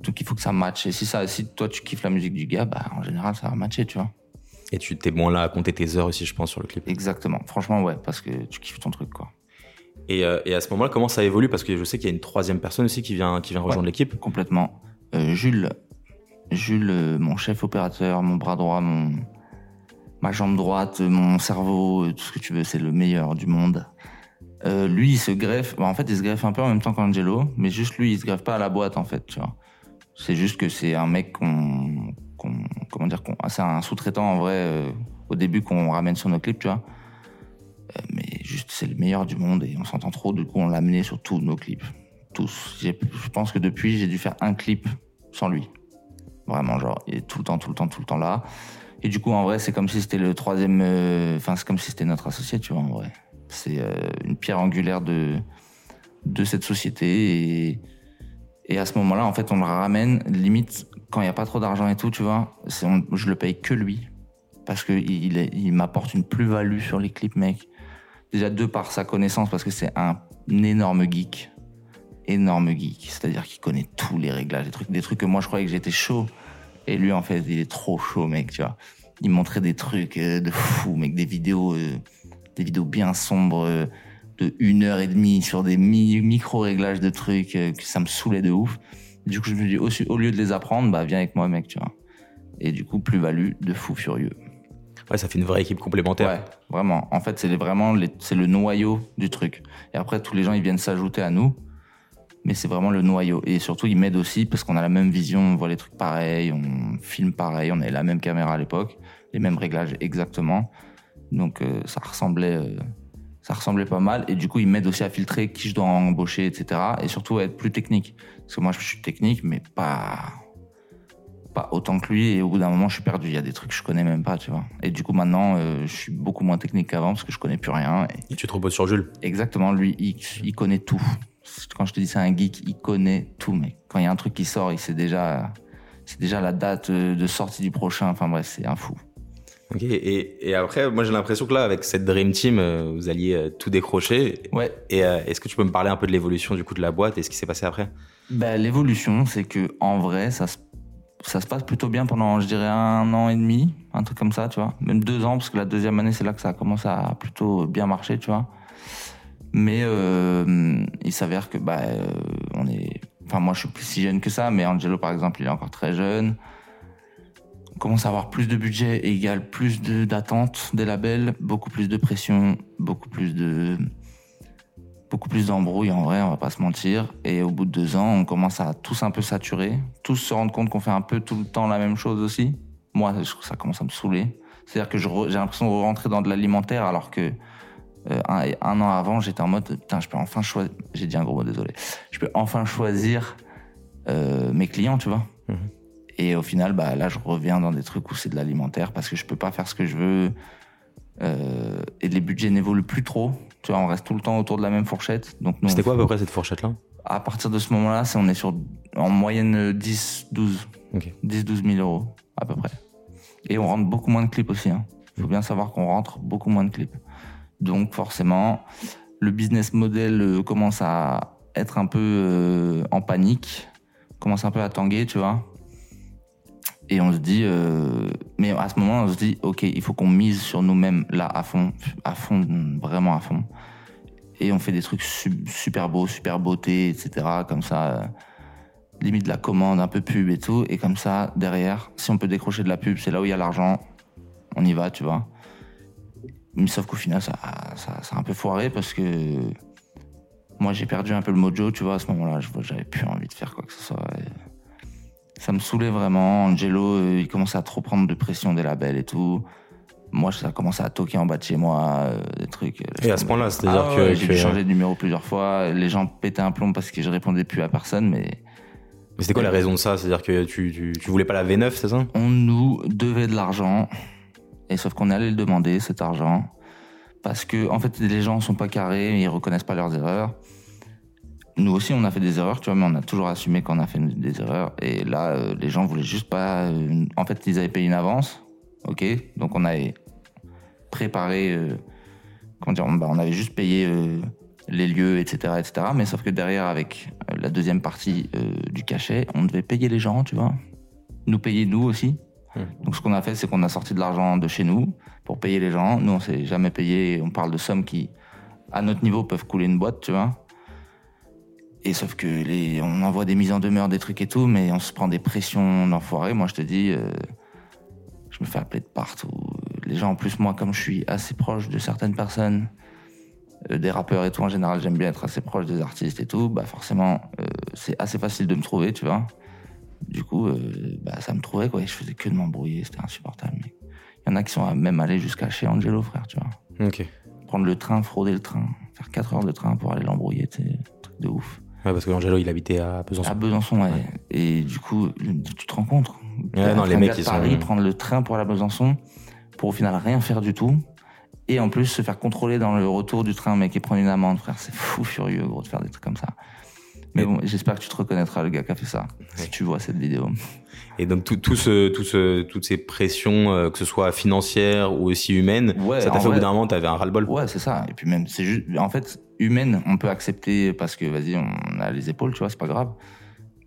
Donc il faut que ça matche. Et si ça, si toi tu kiffes la musique du gars, bah en général ça va matcher, tu vois. Et tu t'es moins là à compter tes heures aussi, je pense, sur le clip. Exactement. Franchement, ouais, parce que tu kiffes ton truc, quoi. Et, euh, et à ce moment-là, comment ça évolue? Parce que je sais qu'il y a une troisième personne aussi qui vient, qui vient rejoindre l'équipe. Complètement. Euh, Jules, Jules, euh, mon chef opérateur, mon bras droit, mon ma jambe droite, mon cerveau, tout ce que tu veux, c'est le meilleur du monde. Euh, lui, il se greffe. bah, en fait, il se greffe un peu en même temps qu'Angelo, mais juste lui, il se greffe pas à la boîte, en fait, tu vois. C'est juste que c'est un mec qu'on, comment dire, qu'on, c'est un sous-traitant en vrai euh, au début qu'on ramène sur nos clips, tu vois. Euh, mais juste, c'est le meilleur du monde et on s'entend trop. Du coup, on l'a amené sur tous nos clips, tous. Je pense que depuis, j'ai dû faire un clip sans lui. Vraiment, genre, il est tout le temps, tout le temps, tout le temps là. Et du coup, en vrai, c'est comme si c'était le troisième. euh, Enfin, c'est comme si c'était notre associé, tu vois, en vrai. C'est euh, une pierre angulaire de, de cette société. Et, et à ce moment-là, en fait, on le ramène, limite, quand il n'y a pas trop d'argent et tout, tu vois, on- je le paye que lui. Parce qu'il il m'apporte une plus-value sur les clips, mec. Déjà, deux, par sa connaissance, parce que c'est un énorme geek. Énorme geek. C'est-à-dire qu'il connaît tous les réglages, des trucs, des trucs que moi, je croyais que j'étais chaud. Et lui, en fait, il est trop chaud, mec, tu vois. Il montrait des trucs euh, de fou, mec, des vidéos, euh, des vidéos bien sombres euh, de une heure et demie sur des mi- micro-réglages de trucs que ça me saoulait de ouf. Du coup, je me dis, au, au lieu de les apprendre, bah, viens avec moi, mec, tu vois. Et du coup, plus-value de fou furieux. Ouais, ça fait une vraie équipe complémentaire. Ouais, vraiment. En fait, c'est vraiment les- le noyau du truc. Et après, tous les gens, ils viennent s'ajouter à nous. Mais c'est vraiment le noyau. Et surtout, ils m'aident aussi parce qu'on a la même vision, on voit les trucs pareils, on filme pareil, on avait la même caméra à l'époque, les mêmes réglages exactement. Donc, euh, ça ressemblait, euh, ça ressemblait pas mal. Et du coup, ils m'aident aussi à filtrer qui je dois embaucher, etc. Et surtout à être plus technique. Parce que moi, je suis technique, mais pas, pas autant que lui. Et au bout d'un moment, je suis perdu. Il y a des trucs que je connais même pas, tu vois. Et du coup, maintenant, euh, je suis beaucoup moins technique qu'avant parce que je connais plus rien. Et Et tu te reposes sur Jules. exactement, lui, il, il connaît tout. Quand je te dis c'est un geek, il connaît tout, mec. Quand il y a un truc qui sort, il sait déjà, c'est déjà la date euh, de sortie du prochain. Enfin bref, c'est un fou. Ok. Et, et après, moi j'ai l'impression que là, avec cette Dream Team, euh, vous alliez euh, tout décrocher. Ouais. Et euh, est-ce que tu peux me parler un peu de l'évolution du coup de la boîte et ce qui s'est passé après? Ben, l'évolution, c'est que en vrai, ça se, ça se passe plutôt bien pendant, je dirais, un an et demi, un truc comme ça, tu vois. Même deux ans, parce que la deuxième année, c'est là que ça a commencé à plutôt bien marcher, tu vois. Mais euh, il s'avère que bah, euh, on est Enfin, moi, je suis plus si jeune que ça, mais Angelo, par exemple, il est encore très jeune. On commence à avoir plus de budget égale plus de- d'attentes des labels, beaucoup plus de pression, beaucoup plus de beaucoup plus d'embrouilles en vrai, on va pas se mentir. Et au bout de deux ans, on commence à tous un peu saturer, tous se rendre compte qu'on fait un peu tout le temps la même chose aussi. Moi, je trouve que ça commence à me saouler. C'est-à-dire que j'ai l'impression de rentrer dans de l'alimentaire alors que euh, un, un an avant, j'étais en mode putain, je peux enfin choisir. J'ai dit un gros mot, désolé. Je peux enfin choisir euh, mes clients, tu vois. Mhm. Et au final, bah là, je reviens dans des trucs où c'est de l'alimentaire parce que je peux pas faire ce que je veux. Euh, et les budgets n'évoluent plus trop. Tu vois, on reste tout le temps autour de la même fourchette. Donc C'était quoi à peu près cette fourchette-là? À partir de ce moment-là, c'est on est sur en moyenne euh, 10, 12, Ok. 10, 12 000 euros à peu près. Et on rentre beaucoup moins de clips aussi. hein. Il faut bien savoir qu'on rentre beaucoup moins de clips. Donc forcément, le business model euh, commence à être un peu euh, en panique, commence un peu à tanguer, tu vois. Et on se dit, euh, mais à ce moment, on se dit, ok, il faut qu'on mise sur nous-mêmes là à fond, à fond, vraiment à fond et on fait des trucs su- super beaux, super beauté, etc. Comme ça, euh, limite de la commande, un peu pub et tout. Et comme ça, derrière, si on peut décrocher de la pub, c'est là où il y a l'argent, on y va, tu vois. Mais sauf qu'au final, ça, ça, a un peu foiré parce que moi, j'ai perdu un peu le mojo, tu vois, à ce moment-là. J'avais plus envie de faire quoi que ce soit. Ça me saoulait vraiment. Angelo, euh, il commençait à trop prendre de pression des labels et tout. Moi, ça a commencé à toquer en bas de chez moi, euh, des trucs. Et à ce point-là, c'est-à-dire Ah que, ouais, j'ai dû changer de numéro plusieurs fois. Les gens pétaient un plomb parce que je répondais plus à personne, mais Mais c'était quoi la raison de ça? C'est-à-dire que tu, tu, tu voulais pas la V9, c'est ça? On nous devait de l'argent. Et sauf qu'on allait le demander, cet argent. Parce que, en fait, les gens sont pas carrés, ils reconnaissent pas leurs erreurs. Nous aussi, on a fait des erreurs, tu vois, mais on a toujours assumé qu'on a fait des erreurs. Et là, euh, les gens voulaient juste pas. euh, en fait, ils avaient payé une avance, ok? Donc, on avait préparé. euh, comment dire bah, On avait juste payé les lieux, etc., etc. Mais sauf que derrière, avec la deuxième partie du cachet, on devait payer les gens, tu vois? Nous payer nous aussi. Donc, ce qu'on a fait, c'est qu'on a sorti de l'argent de chez nous pour payer les gens. Nous, on s'est jamais payé. On parle de sommes qui, à notre niveau, peuvent couler une boîte, tu vois? Et sauf que les, on envoie des mises en demeure, des trucs et tout, mais on se prend des pressions d'enfoirés. Moi, je te dis, euh, je me fais appeler de partout. Les gens, en plus, moi, comme je suis assez proche de certaines personnes, euh, des rappeurs et tout, en général, j'aime bien être assez proche des artistes et tout, bah forcément, euh, c'est assez facile de me trouver, tu vois. Du coup, bah, ça me trouvait, quoi. Et je faisais que de m'embrouiller, c'était insupportable. Il y en a qui sont même allés jusqu'à chez Angelo, frère, tu vois. Ok. Prendre le train, frauder le train, faire 4 heures de train pour aller l'embrouiller, tu sais, truc de ouf. Ouais, parce que Angelo, il habitait à Besançon. À Besançon, ouais. Et du coup, tu te rends compte Ouais, non, les mecs, ils sont- Paris, prendre le train pour aller à Besançon, pour au final rien faire du tout. Et en plus, se faire contrôler dans le retour du train, mec, et prendre une amende, frère. C'est fou furieux, gros, de faire des trucs comme ça. Mais bon, j'espère que tu te reconnaîtras, le gars qui a fait ça, si tu vois cette vidéo. Et donc, tout, tout ce, tout ce, toutes ces pressions, euh, que ce soit financières ou aussi humaines, Ouais, ça t'a fait au bout d'un moment, t'avais un ras-le-bol. Ouais, c'est ça. Et puis même, c'est juste, en fait, humaine, on peut accepter parce que, vas-y, on a les épaules, tu vois, c'est pas grave.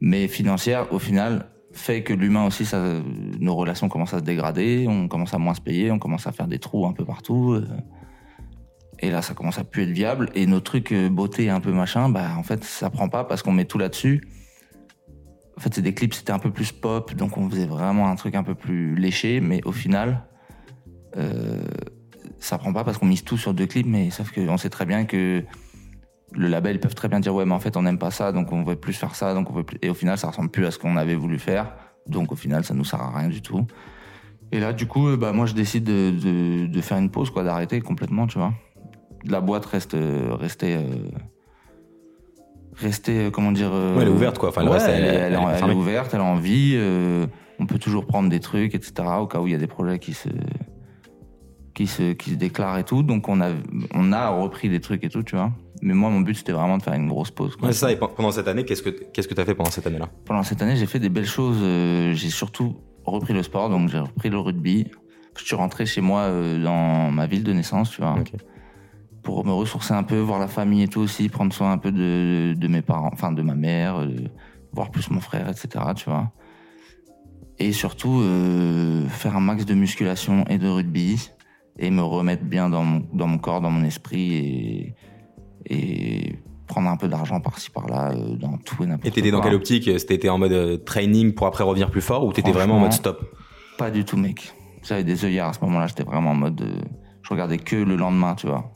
Mais financière, au final, fait que l'humain aussi, ça, nos relations commencent à se dégrader, on commence à moins se payer, on commence à faire des trous un peu partout. euh. Et là, ça commence à plus être viable. Et nos trucs euh, beauté un peu machin, bah, en fait, ça prend pas parce qu'on met tout là-dessus. En fait, c'est des clips, c'était un peu plus pop, donc on faisait vraiment un truc un peu plus léché, mais au final, euh, ça prend pas parce qu'on mise tout sur deux clips, mais sauf qu'on sait très bien que le label, ils peuvent très bien dire ouais, mais en fait, on n'aime pas ça, donc on veut plus faire ça, donc. Et au final, ça ressemble plus à ce qu'on avait voulu faire, donc au final, ça nous sert à rien du tout. Et là, du coup, euh, bah, moi, je décide de, de, de faire une pause, quoi, d'arrêter complètement, tu vois. La boîte reste, euh, restait, euh, restait, euh, comment dire. Ouais, elle est ouverte, quoi. Enfin, le ouais, reste, elle, elle- est- elle elle est est- elle est fermée. ouverte, elle est en vie. euh, on peut toujours prendre des trucs, etc. Au cas où il y a des projets qui se, qui se, qui se déclarent et tout. Donc on a, on a repris des trucs et tout, tu vois. Mais moi, mon but, c'était vraiment de faire une grosse pause. quoi. Ouais, c'est ça. Et pe- pendant cette année, qu'est-ce que qu'est-ce que t'as fait pendant cette année-là? Pendant cette année, j'ai fait des belles choses. j'ai surtout repris le sport, donc j'ai repris le rugby. Je suis rentré chez moi dans ma ville de naissance, tu vois. Pour me ressourcer un peu, voir la famille et tout aussi, prendre soin un peu de, de mes parents, enfin de ma mère, euh, voir plus mon frère, etc. Tu vois. Et surtout euh, faire un max de musculation et de rugby et me remettre bien dans mon, dans mon corps, dans mon esprit et, et prendre un peu d'argent par-ci par-là euh, dans tout et n'importe quoi. Et t'étais dans quelle optique? C'était en mode training pour après revenir plus fort ou t'étais vraiment en mode stop? Pas du tout, mec. J'avais des œillères à ce moment-là. J'étais vraiment en mode. euh, je regardais que le lendemain, tu vois.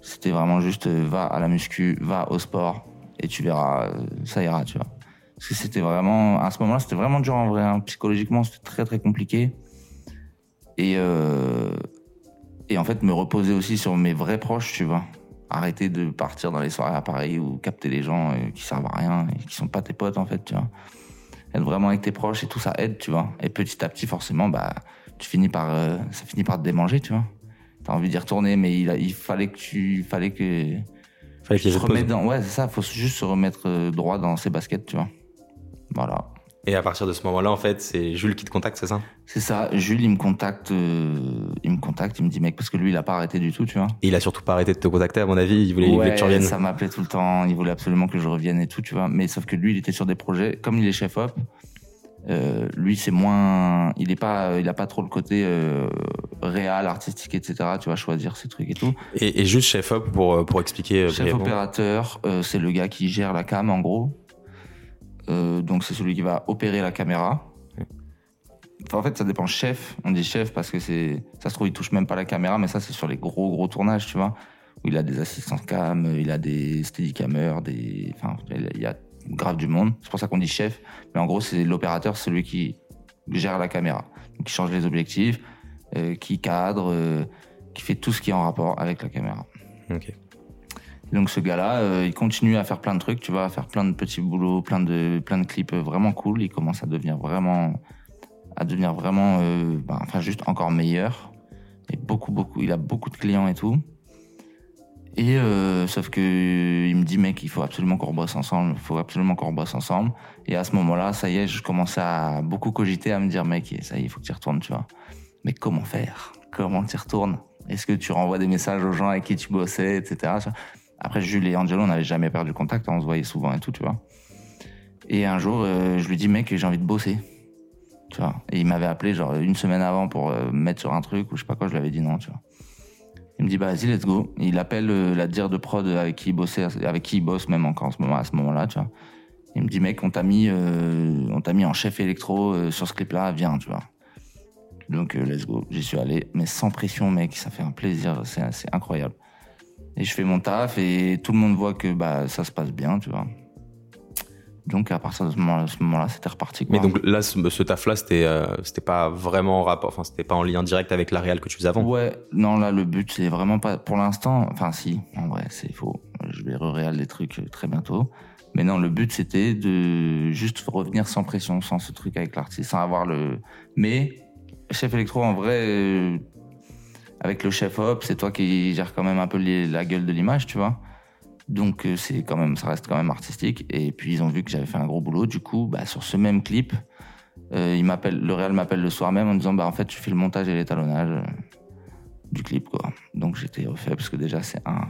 C'était vraiment juste euh, va à la muscu, va au sport et tu verras, euh, ça ira, tu vois. Parce que c'était vraiment. À ce moment-là, c'était vraiment dur en vrai. hein. Psychologiquement, c'était très très compliqué. Et. euh, et en fait, me reposer aussi sur mes vrais proches, tu vois. Arrêter de partir dans les soirées à Paris ou capter les gens qui servent à rien et qui sont pas tes potes, en fait, tu vois. Être vraiment avec tes proches et tout ça aide, tu vois. Et petit à petit, forcément, bah, tu finis par, ça finit par te démanger, tu vois. T'as envie d'y retourner, mais il, a- il fallait que tu, fallait que Fallait qu'il se remettre dans, ouais, c'est ça, faut juste se remettre euh, droit dans ses baskets, tu vois. Voilà. Et à partir de ce moment-là, en fait, c'est Jules qui te contacte, c'est ça? C'est ça. Jules, il me contacte, euh, il me contacte, il me dit, mec, parce que lui, il a pas arrêté du tout, tu vois. Et il a surtout pas arrêté de te contacter, à mon avis. Il voulait, il voulait que tu reviennes. ça m'appelait tout le temps. Il voulait absolument que je revienne et tout, tu vois. Mais sauf que lui, il était sur des projets. Comme il est chef op, euh, lui, c'est moins. Il est pas. Il a pas trop le côté euh, réel, artistique, etc. Tu vas choisir ses trucs et tout. Et, et juste chef op pour, euh, pour expliquer. euh, Chef opérateur, euh, c'est le gars qui gère la cam en gros. Euh, donc c'est celui qui va opérer la caméra. Enfin, en fait, ça dépend chef. On dit chef parce que c'est, ça se trouve, il touche même pas la caméra, mais ça, c'est sur les gros, gros tournages, tu vois. Où il a des assistants cam, il a des steadicamers, des, enfin, il y a grave du monde. C'est pour ça qu'on dit chef. Mais en gros, c'est l'opérateur, celui qui gère la caméra. Donc, qui change les objectifs, qui cadre, euh, qui fait tout ce qui est en rapport avec la caméra. Donc ce gars-là, euh, il continue à faire plein de trucs, tu vois, à faire plein de petits boulots, plein de plein de clips euh, vraiment cool. Il commence à devenir vraiment, à devenir vraiment, euh, bah, enfin juste encore meilleur. Et beaucoup beaucoup, il a beaucoup de clients et tout. Et euh, sauf que il me dit mec, il faut absolument qu'on bosse ensemble, il faut absolument qu'on bosse ensemble. Et à ce moment-là, ça y est, je commençais à beaucoup cogiter, à me dire mec, ça y est, il faut que tu y retournes, tu vois. Mais comment faire? Comment tu retournes? Est-ce que tu renvoies des messages aux gens avec qui tu bossais, etc. après, Jules et Angelo, on n'avait jamais perdu contact, on se voyait souvent et tout, tu vois. Et un jour, euh, je lui dis, mec, j'ai envie de bosser. Tu vois? Et il m'avait appelé, genre, une semaine avant pour euh, me mettre sur un truc ou je sais pas quoi, je lui avais dit non, tu vois. Il me dit, bah, vas-y, let's go. Il appelle euh, la dire de prod avec qui il bossait, avec qui bosse même encore en ce moment, à ce moment-là, tu vois. Il me dit, mec, on t'a mis, euh, on t'a mis en chef électro sur ce clip-là, viens, tu vois. Donc, euh, let's go. J'y suis allé, mais sans pression, mec, ça fait un plaisir, c'est incroyable. Et je fais mon taf et tout le monde voit que bah, ça se passe bien, tu vois. Donc à partir de ce moment-là, ce moment-là, c'était reparti. Quoi. Mais donc là, ce, ce taf-là, c'était euh, c'était pas vraiment en rapport, enfin, c'était pas en lien direct avec la réal que tu faisais avant. Ouais, non, là, le but, c'est vraiment pas. Pour l'instant, enfin, si, en vrai, c'est faux. Je vais re-réal des trucs euh, très bientôt. Mais non, le but, c'était de juste revenir sans pression, sans ce truc avec l'artiste, sans avoir le. Mais, chef électro, en vrai, euh, avec le chef op, c'est toi qui gères quand même un peu les- la gueule de l'image, tu vois. Donc, euh, c'est quand même, ça reste quand même artistique. Et puis, ils ont vu que j'avais fait un gros boulot. Du coup, bah, sur ce même clip, euh, il m'appelle, le réal m'appelle le soir même en disant, bah, en fait, tu fais le montage et l'étalonnage du clip, quoi. Donc, j'étais refait parce que déjà, c'est un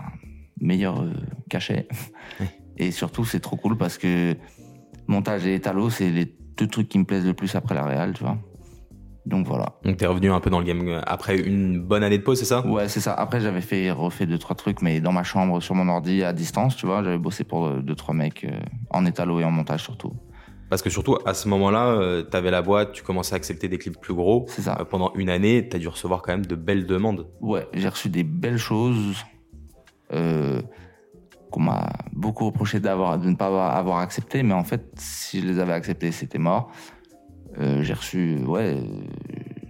meilleur cachet. Et surtout, c'est trop cool parce que montage et étalo, c'est les deux trucs qui me plaisent le plus après la réal, tu vois. Donc, voilà. Donc t'es revenu un peu dans le game euh, après une bonne année de pause, c'est ça? Ouais, c'est ça. Après, j'avais fait refait deux trois trucs, mais dans ma chambre, sur mon ordi, à distance, tu vois. J'avais bossé pour euh, deux trois mecs euh, en étalo et en montage surtout. Parce que surtout à ce moment-là, euh, t'avais la boîte, tu commençais à accepter des clips plus gros. C'est ça. Euh, pendant une année, t'as dû recevoir quand même de belles demandes. Ouais, j'ai reçu des belles choses qu'on m'a beaucoup reproché d'avoir, de ne pas avoir, avoir accepté, mais en fait, si je les avais acceptées, c'était mort. Euh, j'ai reçu, ouais,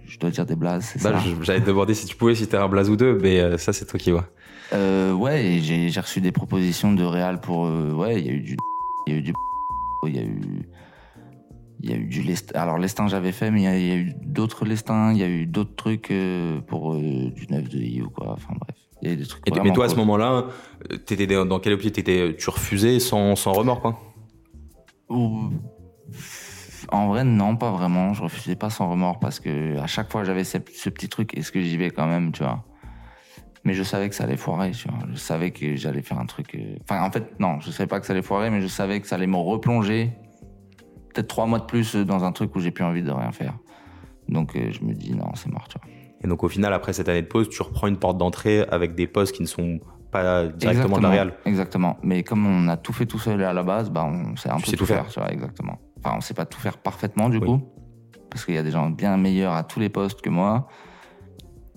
je dois dire des blazes, Bah, J'allais te demander si tu pouvais citer un blaze ou deux, mais euh, ça c'est toi qui vois. Euh, ouais, j'ai reçu des propositions de Real pour. euh, ouais, il y a eu du. Il y a eu du. Il y a eu. Il y a eu du. Alors, lestin, j'avais fait, mais il y a, il y a eu d'autres lestins. Il y a eu d'autres trucs euh, pour du 9 de I ou quoi. Enfin, bref. Il y a eu des trucs. Et, mais toi à ce moment-là, t'étais dans quelle optique t'étais, Tu refusais sans, sans remords quoi Ou- En vrai, non, pas vraiment. Je refusais pas sans remords parce que à chaque fois, j'avais ce, ce petit truc. Est-ce que j'y vais quand même, tu vois? Mais je savais que ça allait foirer, tu vois. Je savais que j'allais faire un truc. euh, Enfin, en fait, non, je savais pas que ça allait foirer, mais je savais que ça allait me replonger peut-être trois mois de plus dans un truc où j'ai plus envie de rien faire. Donc, euh, je me dis non, c'est mort, tu vois. Et donc au final, après cette année de pause, tu reprends une porte d'entrée avec des postes qui ne sont pas directement de la. Exactement. Mais comme on a tout fait tout seul à la base, bah, on sait un Tu peu sais tout tout faire. faire. tu vois, exactement. Enfin, on sait pas tout faire parfaitement, du Oui. coup. Parce qu'il y a des gens bien meilleurs à tous les postes que moi.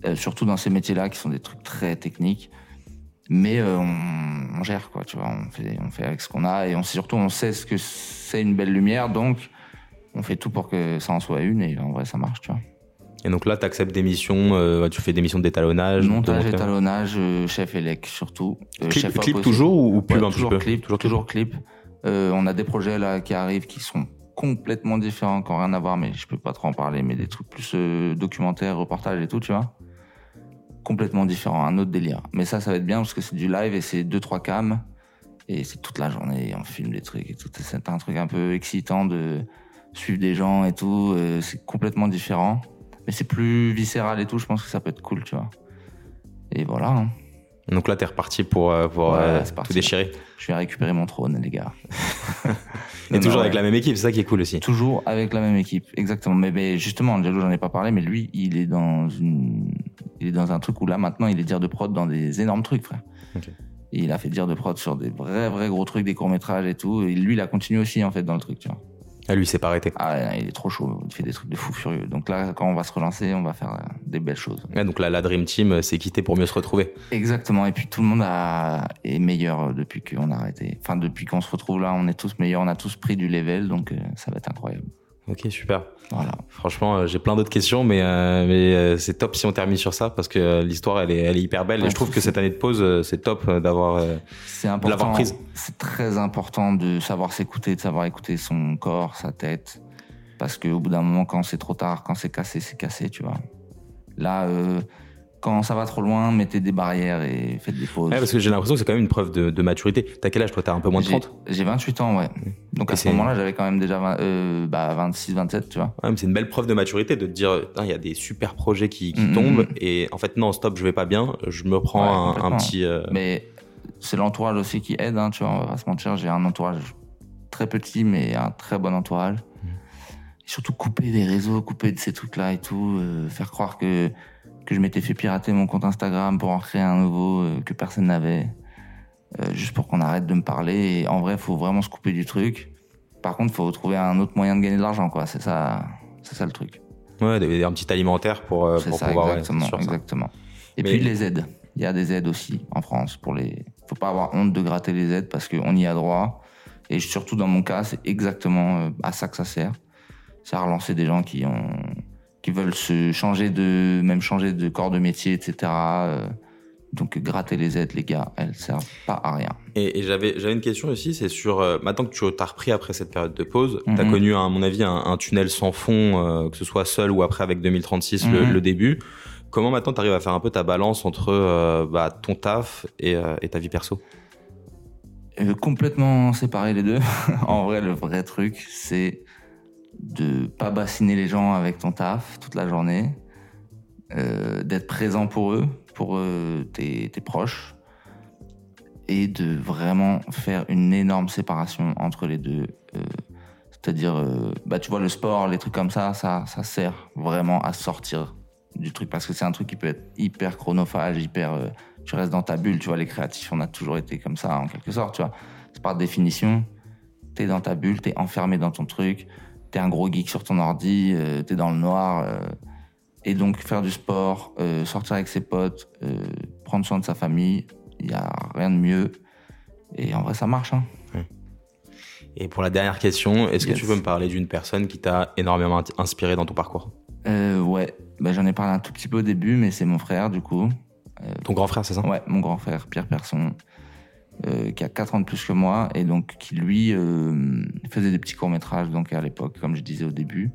Euh, surtout dans ces métiers-là qui sont des trucs très techniques. Mais euh, on, on gère, quoi, tu vois. On fait, on fait avec ce qu'on a et on, surtout, on sait ce que c'est une belle lumière. Donc, on fait tout pour que ça en soit une et en vrai, ça marche, tu vois. Et donc là, tu acceptes des missions, euh, tu fais des missions détalonnage. Montage, étalonnage, euh, chef élec surtout. Euh, Clip, chef toujours ou, ou pub Ouais, un petit toujours peu clip, toujours, clip. On a des projets là qui arrivent qui sont complètement différents, qui n'ont rien à voir, mais je peux pas trop en parler, mais des trucs plus euh, documentaires, reportages et tout, tu vois. Complètement différents, un autre délire. Mais ça, ça va être bien parce que c'est du live et c'est deux trois cams et c'est toute la journée, on filme des trucs et tout. C'est un truc un peu excitant de suivre des gens et tout. euh, c'est complètement différent, mais c'est plus viscéral et tout. Je pense que ça peut être cool, tu vois. Et voilà. hein. Donc là, tu es reparti pour, euh, pour Ouais, euh, parti, tout déchirer. Je vais récupérer mon trône, les gars. Et Non, toujours non, avec ouais. la même équipe, c'est ça qui est cool aussi. Toujours avec la même équipe, exactement. Mais, mais justement, Angelo, j'en ai pas parlé, mais lui, il est dans une, il est dans un truc où là, maintenant, il est dire de prod dans des énormes trucs, frère. Et il a fait dire de prod sur des vrais, vrais gros trucs, des courts métrages et tout. Et lui, il a continué aussi, en fait, dans le truc, tu vois. Ah, lui, s'est pas arrêté. Ah, il est trop chaud. Il fait des trucs de fou furieux. Donc là, quand on va se relancer, on va faire euh, des belles choses. Ouais, donc là, la Dream Team euh, s'est quittée pour mieux se retrouver. Exactement. Et puis tout le monde a, est meilleur depuis qu'on a arrêté. Enfin, depuis qu'on se retrouve là, on est tous meilleurs. On a tous pris du level, donc euh, ça va être incroyable. Ok, super. Voilà. Franchement, euh, j'ai plein d'autres questions, mais, euh, mais euh, c'est top si on termine sur ça parce que l'histoire, elle est, elle est hyper belle. Ouais, et je trouve que cette année de pause, c'est top d'avoir. l'avoir prise. C'est très important de savoir s'écouter, de savoir écouter son corps, sa tête. Parce qu'au bout d'un moment, quand c'est trop tard, quand c'est cassé, c'est cassé, tu vois. Là, quand ça va trop loin, mettez des barrières et faites des pauses. Ouais, parce que j'ai l'impression que c'est quand même une preuve de, de maturité. T'as quel âge toi? T'as un peu moins de J'ai- 30 J'ai 28 ans, ouais. Donc Et à ce moment-là, j'avais quand même déjà 20, euh, bah, 26, 27, tu vois. Ouais, mais c'est une belle preuve de maturité de te dire, il y a des super projets qui, qui Mhm. tombent et en fait non, stop, je vais pas bien. Je me prends Ouais, un- petit. euh, Mais c'est l'entourage aussi qui aide, hein, tu vois, on va pas se mentir. J'ai un entourage très petit, mais un très bon entourage. Et surtout couper des réseaux, couper de ces trucs-là et tout, euh, faire croire que, que je m'étais fait pirater mon compte Instagram pour en créer un nouveau euh, que personne n'avait, euh, juste pour qu'on arrête de me parler. Et en vrai, faut vraiment se couper du truc. Par contre, faut trouver un autre moyen de gagner de l'argent, quoi. C'est ça, c'est ça le truc. Ouais, un petit alimentaire pour, euh, pour ça, pouvoir. ouais, exactement, ça. Et Mais- puis les aides. Il y a des aides aussi en France pour les. Faut pas avoir honte de gratter les aides parce qu'on y a droit. Et surtout dans mon cas, c'est exactement euh, à ça que ça sert. C'est à relancer des gens qui ont, qui veulent se changer de, même changer de corps de métier, etc. Euh, Donc gratter les aides, les gars, elles servent pas à rien. Et, et j'avais j'avais une question aussi, c'est sur euh, maintenant que tu as repris après cette période de pause, tu as Mhm. connu à mon avis un, un tunnel sans fond, euh, que ce soit seul ou après avec 2036 le, Mhm. le début. Comment maintenant tu arrives à faire un peu ta balance entre euh, bah, ton taf et, euh, et ta vie perso? Complètement séparer les deux. en vrai, le vrai truc, c'est de pas bassiner les gens avec ton taf toute la journée, euh, d'être présent pour eux, pour euh, tes, proches, et de vraiment faire une énorme séparation entre les deux. Euh, C'est-à-dire, bah, tu vois, le sport, les trucs comme ça, ça, ça sert vraiment à sortir du truc parce que c'est un truc qui peut être hyper chronophage, hyper. tu restes dans ta bulle, tu vois, les créatifs, on a toujours été comme ça en quelque sorte, tu vois. C'est par définition, t'es dans ta bulle, t'es enfermé dans ton truc, t'es un gros geek sur ton ordi, euh, t'es dans le noir. euh, et donc faire du sport, euh, sortir avec ses potes, prendre soin de sa famille, il y a rien de mieux. Et en vrai, ça marche. Hein. Et pour la dernière question, est-ce que tu peux me parler d'une personne qui t'a énormément inspiré dans ton parcours? Euh, ouais, bah, j'en ai parlé un tout petit peu au début, mais c'est mon frère du coup. Ton grand frère, c'est ça? Ouais, mon grand frère, Pierre Persson, euh, qui a 4 ans de plus que moi, et donc qui lui euh, faisait des petits courts-métrages donc à l'époque, comme je disais au début.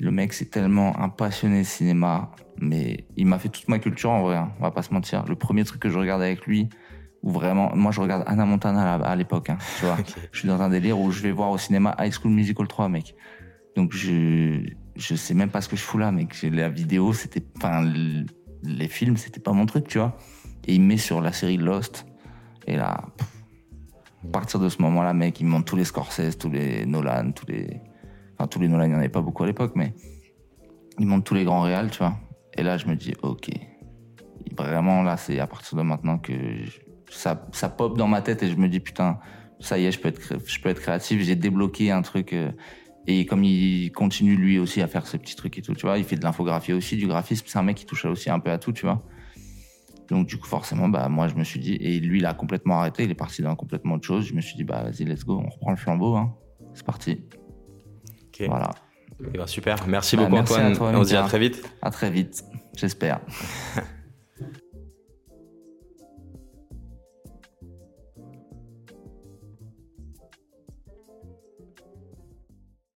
Le mec, c'est tellement un passionné de cinéma, mais il m'a fait toute ma culture en vrai, hein, on va pas se mentir. Le premier truc que je regarde avec lui, où vraiment, moi je regarde Anna Montana à, l'époque, hein, tu vois. Je suis dans un délire où je vais voir au cinéma High School Musical 3, mec. Donc je je sais même pas ce que je fous là, mec. La vidéo, c'était, enfin, les films, c'était pas mon truc, tu vois. Et il me met sur la série Lost. Et là, à partir de ce moment-là, mec, il me montre tous les Scorsese, tous les Nolan, tous les, enfin tous les Nolan, il n'y en avait pas beaucoup à l'époque, mais il montre tous les grands réals, tu vois. Et là, je me dis, ok, vraiment là, c'est à partir de maintenant que ça, ça pop dans ma tête et je me dis putain, ça y est, je peux être, je peux être créatif. J'ai débloqué un truc. euh, et comme il continue lui aussi à faire ses petits trucs et tout, tu vois, il fait de l'infographie aussi, du graphisme. C'est un mec qui touche aussi un peu à tout, tu vois. Donc du coup, forcément, bah moi, je me suis dit, et lui, il a complètement arrêté. Il est parti dans complètement autre chose. Je me suis dit, bah vas-y, let's go, on reprend le flambeau. Hein. C'est parti. Ok. Voilà. Eh ben, super. Merci Bah, beaucoup merci à Antoine. toi, Et on se dit à très vite. À très vite, j'espère.